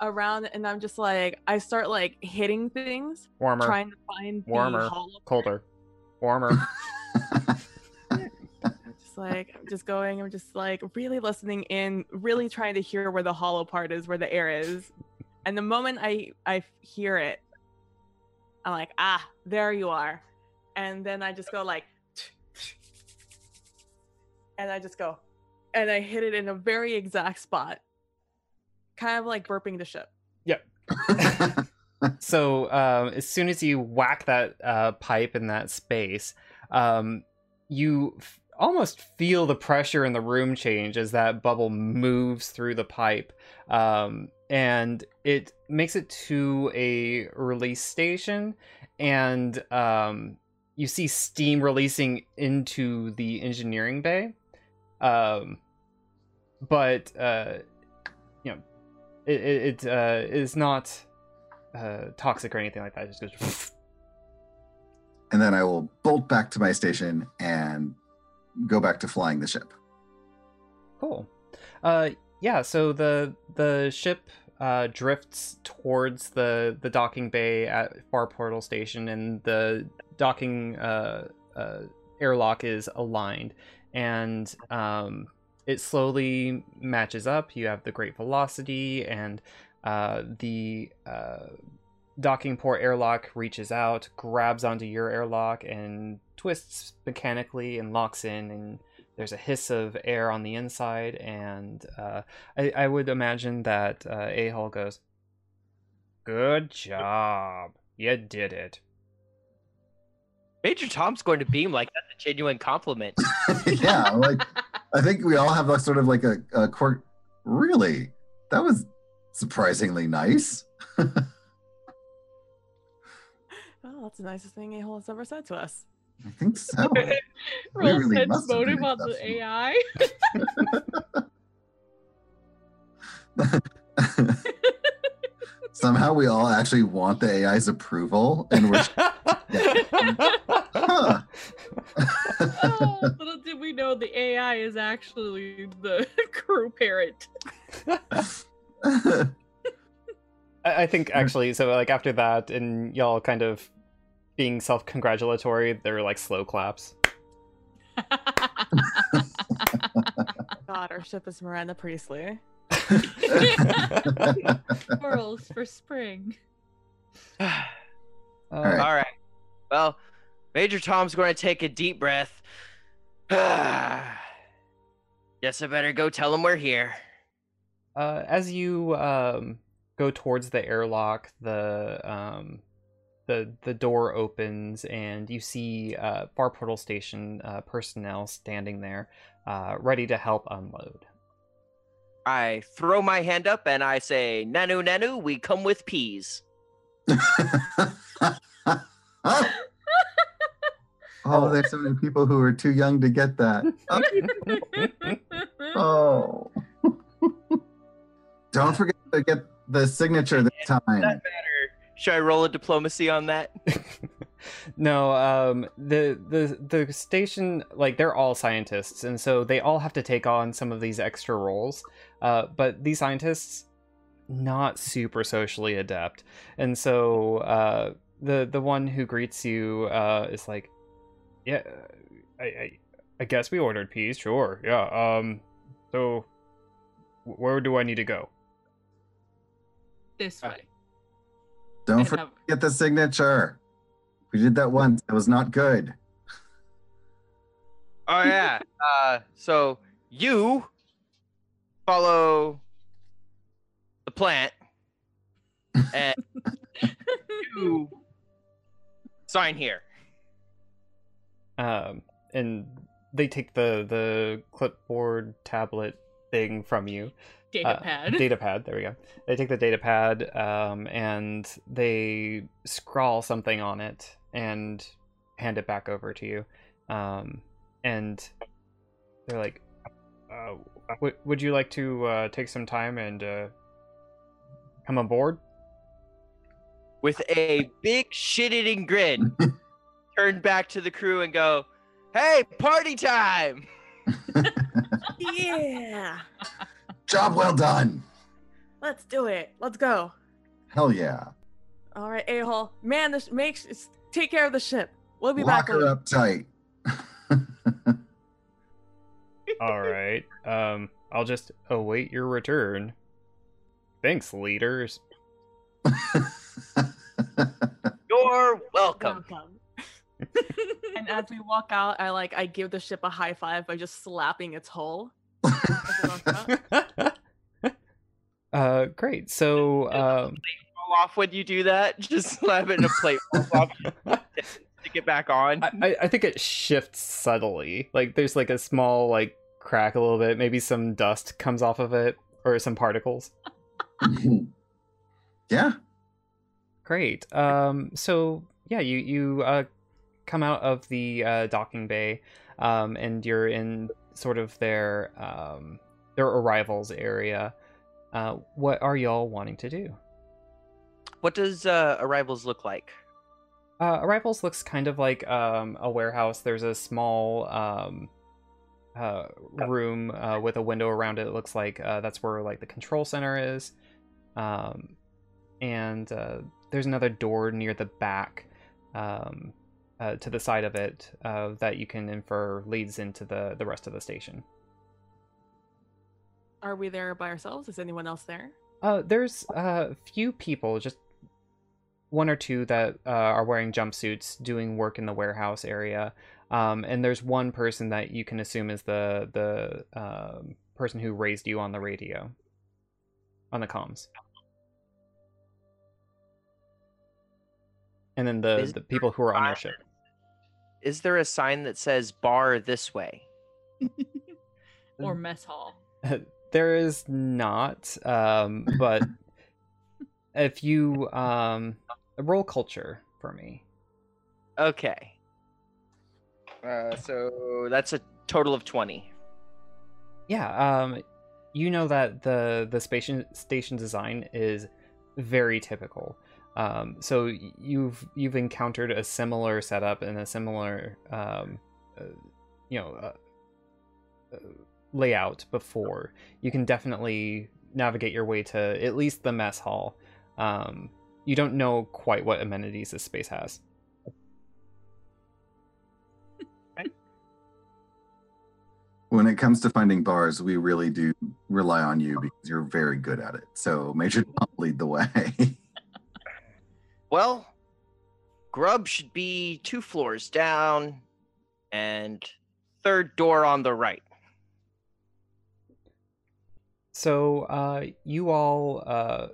around and I'm just like I start like hitting things, Warmer, trying to find Warmer. colder, warmer. like I'm just going i'm just like really listening in really trying to hear where the hollow part is where the air is. And the moment i i hear it i'm like ah there you are. And then i just go like and i just go and i hit it in a very exact spot. Kind of like burping the ship. Yep. so um, as soon as you whack that uh, pipe in that space, um, you f- almost feel the pressure in the room change as that bubble moves through the pipe, um, and it makes it to a release station, and um, you see steam releasing into the engineering bay, um, but uh, you know it, it, uh, is not uh, toxic or anything like that. It just goes. and then I will bolt back to my station and go back to flying the ship. Cool. Uh, yeah. So the the ship uh, drifts towards the the docking bay at Far Portal Station, and the docking uh, uh, airlock is aligned, and um, it slowly matches up. You have the great velocity, and uh, the uh, docking port airlock reaches out, grabs onto your airlock, and twists mechanically and locks in. And there's a hiss of air on the inside, and uh, I, I would imagine that uh, A-Hole goes, "Good job, you did it." Major Tom's going to beam like that's a genuine compliment. yeah, like I think we all have like sort of like a, a quirk. Really, that was surprisingly nice. oh that's the nicest thing a-hole has ever said to us I think so. We Roll really sense must motive on the. AI. Somehow we all actually want the AI's approval, and we're huh. oh, little did we know the AI is actually the crew parent. I I think actually, so like after that, and y'all kind of being self-congratulatory, they're like slow claps. god our ship is miranda priestly Pearls for spring. Uh, right. All right. Well, Major Tom's going to take a deep breath. Guess I better go tell him we're here. uh, as you um, go towards the airlock, the um, the the door opens and you see uh, Far Portal Station uh, personnel standing there, uh, ready to help unload. I throw my hand up and I say, Nanu Nanu, we come with peas. oh, there's so many people who are too young to get that. Oh. Don't forget to get the signature this time. that matter? Should I roll a diplomacy on that? no, um, the the the station like they're all scientists, and so they all have to take on some of these extra roles. Uh, but these scientists not super socially adept, and so uh, the the one who greets you uh, is like, yeah, I, I I guess we ordered peas, sure, yeah. Um, so where do I need to go? this way. Don't forget have- the signature. We did that once. It was not good. Oh yeah. uh, so you follow the plant, and you sign here. um, and they take the the clipboard tablet thing from you Data uh, pad. data pad there we go they take the data pad um, and they scrawl something on it and hand it back over to you um, and they're like uh, w- would you like to uh, take some time and uh, come aboard?" with a big shit-eating grin, turn back to the crew and go, "Hey, party time!" Yeah. Job well done. Let's do it. Let's go. Hell yeah. All right, a hole. Man, this makes take care of the ship. We'll be Lock back. her up tight. all right um, i'll just await your return thanks leaders You're welcome. Welcome. and as we walk out, I like I give the ship a high five by just slapping its hull. As we walk out. uh great so um Fall off when you do that. Just slap it in a plate. Fall off, stick it back on. I, I- I think it shifts subtly like there's like a small like crack a little bit maybe some dust comes off of it or some particles yeah. great um so yeah you you uh come out of the uh docking bay um and you're in sort of their um their arrivals area uh what are y'all wanting to do What does uh, arrivals look like? Uh, Arrivals looks kind of like um, a warehouse. There's a small um, uh, room uh, with a window around it. It looks like uh, that's where like the control center is, um, and uh, there's another door near the back um, uh, to the side of it uh, that you can infer leads into the the rest of the station. Are we there by ourselves? Is anyone else there? Uh, there's a few people, just one or two that uh, are wearing jumpsuits doing work in the warehouse area. Um, and there's one person that you can assume is the the um, person who raised you on the radio, on the comms. And then the, the people who are on your sign- ship. Is there a sign that says "bar this way"? or mess hall. there is not, um, but if you um, roll culture for me. Okay. Uh, so that's a total of twenty. Yeah, um, you know that the the station station design is very typical. Um, so you've you've encountered a similar setup and a similar um, uh, you know uh, uh, layout before. You can definitely navigate your way to at least the mess hall. Um, you don't know quite what amenities this space has. When it comes to finding bars, we really do rely on you because you're very good at it. So Major lead the way. Well, grub should be two floors down, and third door on the right. So uh, you all uh,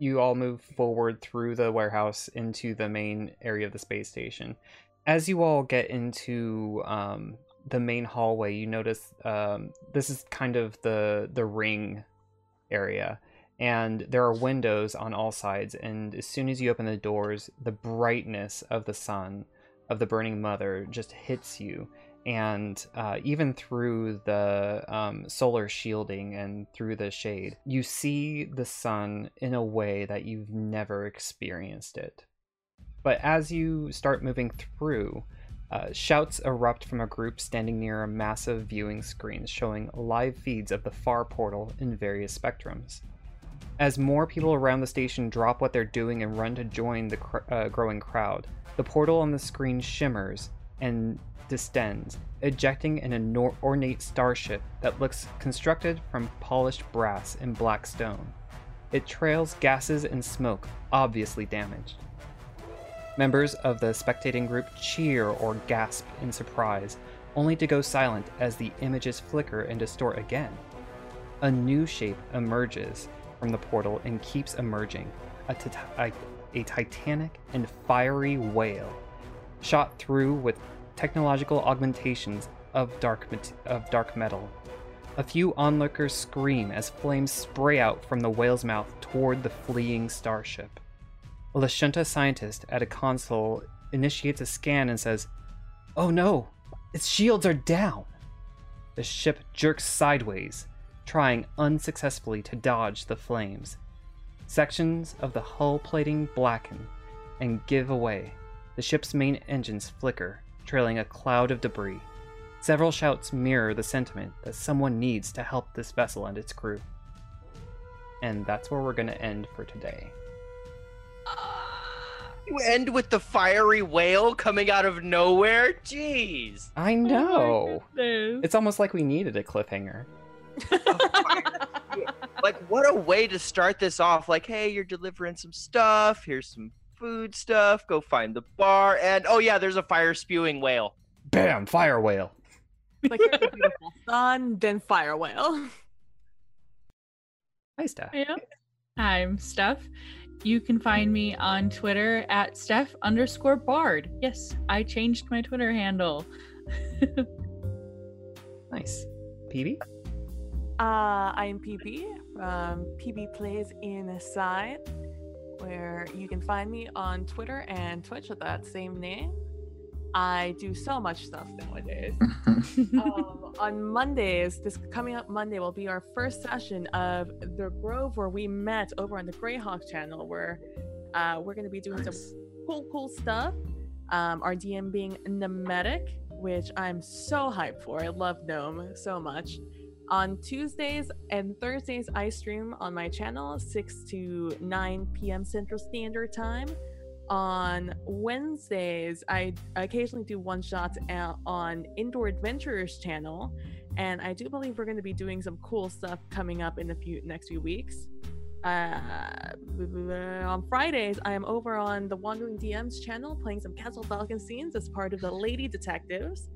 you all move forward through the warehouse into the main area of the space station. As you all get into um, the main hallway, you notice um, this is kind of the the ring area, and there are windows on all sides. And as soon as you open the doors, the brightness of the sun of the burning mother just hits you, and uh, even through the um, solar shielding and through the shade, you see the sun in a way that you've never experienced it. But as you start moving through, uh, shouts erupt from a group standing near a massive viewing screen showing live feeds of the far portal in various spectrums. As more people around the station drop what they're doing and run to join the cr- uh, growing crowd, the portal on the screen shimmers and distends, ejecting an anor- ornate starship that looks constructed from polished brass and black stone. It trails gases and smoke, obviously damaged. Members of the spectating group cheer or gasp in surprise, only to go silent as the images flicker and distort again. A new shape emerges from the portal and keeps emerging a, a, a titanic and fiery whale, shot through with technological augmentations of dark, mat- of dark metal. A few onlookers scream as flames spray out from the whale's mouth toward the fleeing starship. A Lashunta scientist at a console initiates a scan and says, Oh no, its shields are down! The ship jerks sideways, trying unsuccessfully to dodge the flames. Sections of the hull plating blacken and give away. The ship's main engines flicker, trailing a cloud of debris. Several shouts mirror the sentiment that someone needs to help this vessel and its crew. And that's where we're going to end for today. You end with the fiery whale coming out of nowhere? Jeez. I Oh know. goodness. it's almost like we needed a cliffhanger. Like, what a way to start this off. Like, hey, you're delivering some stuff. Here's some food stuff. Go find the bar. And oh, yeah, there's a fire spewing whale. Bam! Fire whale. like here's the beautiful sun, then fire whale. Hi, Steph. Yeah. I'm Steph. You can find me on Twitter at Steph underscore Bard. Yes, I changed my Twitter handle. Nice. PB? Uh, I'm PB from PB Plays Inside, where you can find me on Twitter and Twitch with that same name. I do so much stuff nowadays. um, on Mondays, this coming up Monday will be our first session of the Grove where we met over on the Greyhawk channel, where uh, we're going to be doing some cool, cool stuff. Um, our DM being Nemetic, which I'm so hyped for. I love Gnome so much. On Tuesdays and Thursdays, I stream on my channel 6 to 9 p.m. Central Standard Time. On Wednesdays, I occasionally do one shots on Indoor Adventurers channel, and I do believe we're going to be doing some cool stuff coming up in the few next few weeks. Uh, on Fridays, I am over on the Wandering DMs channel playing some Castle Falkenstein as part of the Lady Detectives.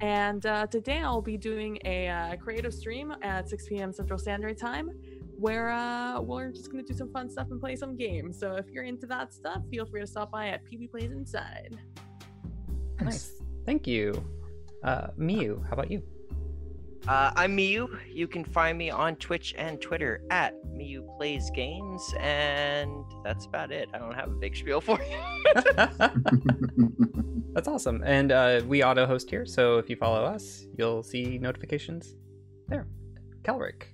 And uh, today I'll be doing a uh, creative stream at 6 p.m. Central Standard Time where uh, we're just going to do some fun stuff and play some games. So if you're into that stuff, feel free to stop by at PB Plays Inside. Nice. Thank you. Uh, Miyu, how about you? Uh, I'm Miyu. You can find me on Twitch and Twitter at Miyu Plays Games, and that's about it. I don't have a big spiel for you. That's awesome. And uh, we auto host here, so if you follow us, you'll see notifications there. Kelrick.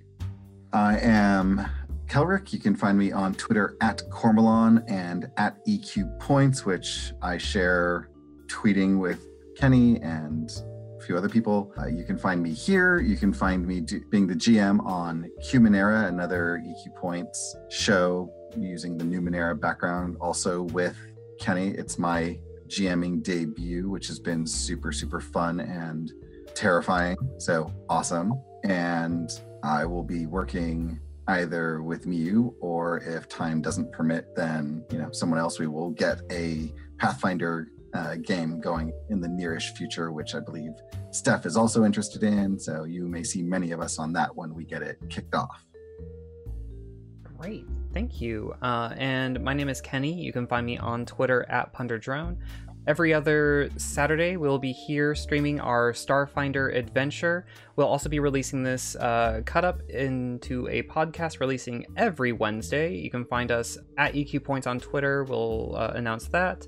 I am Kelrick. You can find me on Twitter at Cormelon and at EQ Points, which I share tweeting with Kenny and a few other people. Uh, you can find me here. You can find me do, being the GM on Humanera, another EQ Points show using the Numenera background, also with Kenny. It's my GMing debut, which has been super, super fun and terrifying. So awesome. And I will be working either with Mew or if time doesn't permit, then you know someone else. We will get a Pathfinder uh, game going in the nearish future, which I believe Steph is also interested in. So you may see many of us on that when we get it kicked off. Great. Thank you. Uh, and my name is Kenny. You can find me on Twitter at Punderdrone. Every other Saturday, we'll be here streaming our Starfinder adventure. We'll also be releasing this uh, cut up into a podcast releasing every Wednesday. You can find us at EQ Points on Twitter. We'll uh, announce that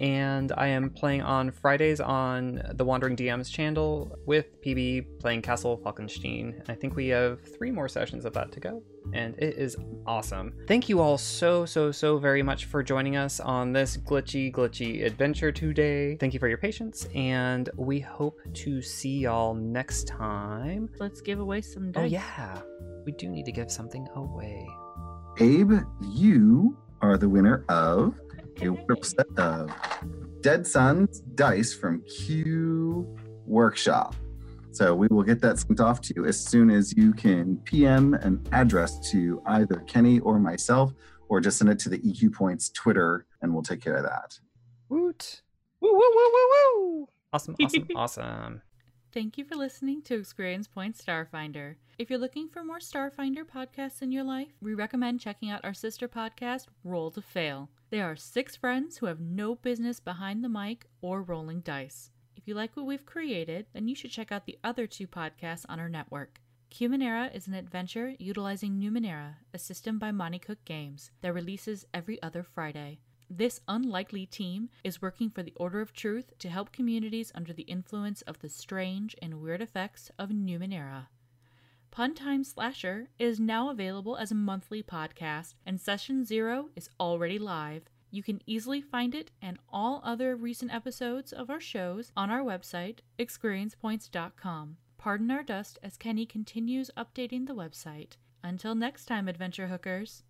and I am playing on Fridays on the Wandering DMs channel with PB playing Castle Falkenstein. I think we have three more sessions of that to go, and it is awesome. Thank you all so, so, so very much for joining us on this glitchy, glitchy adventure today. Thank you for your patience, and we hope to see y'all next time. Let's give away some Oh, yeah, we do need to give something away. Abe, you are the winner of a wonderful set of Dead Suns dice from Q Workshop. So we will get that sent off to you as soon as you can PM an address to either Kenny or myself, or just send it to the EQ Points Twitter, and we'll take care of that. Woot! Woo woo woo woo woo. Awesome, awesome, awesome. Thank you for listening to Experience Point Starfinder. If you're looking for more Starfinder podcasts in your life, we recommend checking out our sister podcast, Roll to Fail. They are six friends who have no business behind the mic or rolling dice. If you like what we've created, then you should check out the other two podcasts on our network. Cumanera is an adventure utilizing Numenera, a system by Monte Cook Games that releases every other Friday. This unlikely team is working for the Order of Truth to help communities under the influence of the strange and weird effects of Numenera. Pun Time Slasher is now available as a monthly podcast, and Session Zero is already live. You can easily find it and all other recent episodes of our shows on our website, experiencepoints.com. Pardon our dust as Kenny continues updating the website. Until next time, adventure hookers,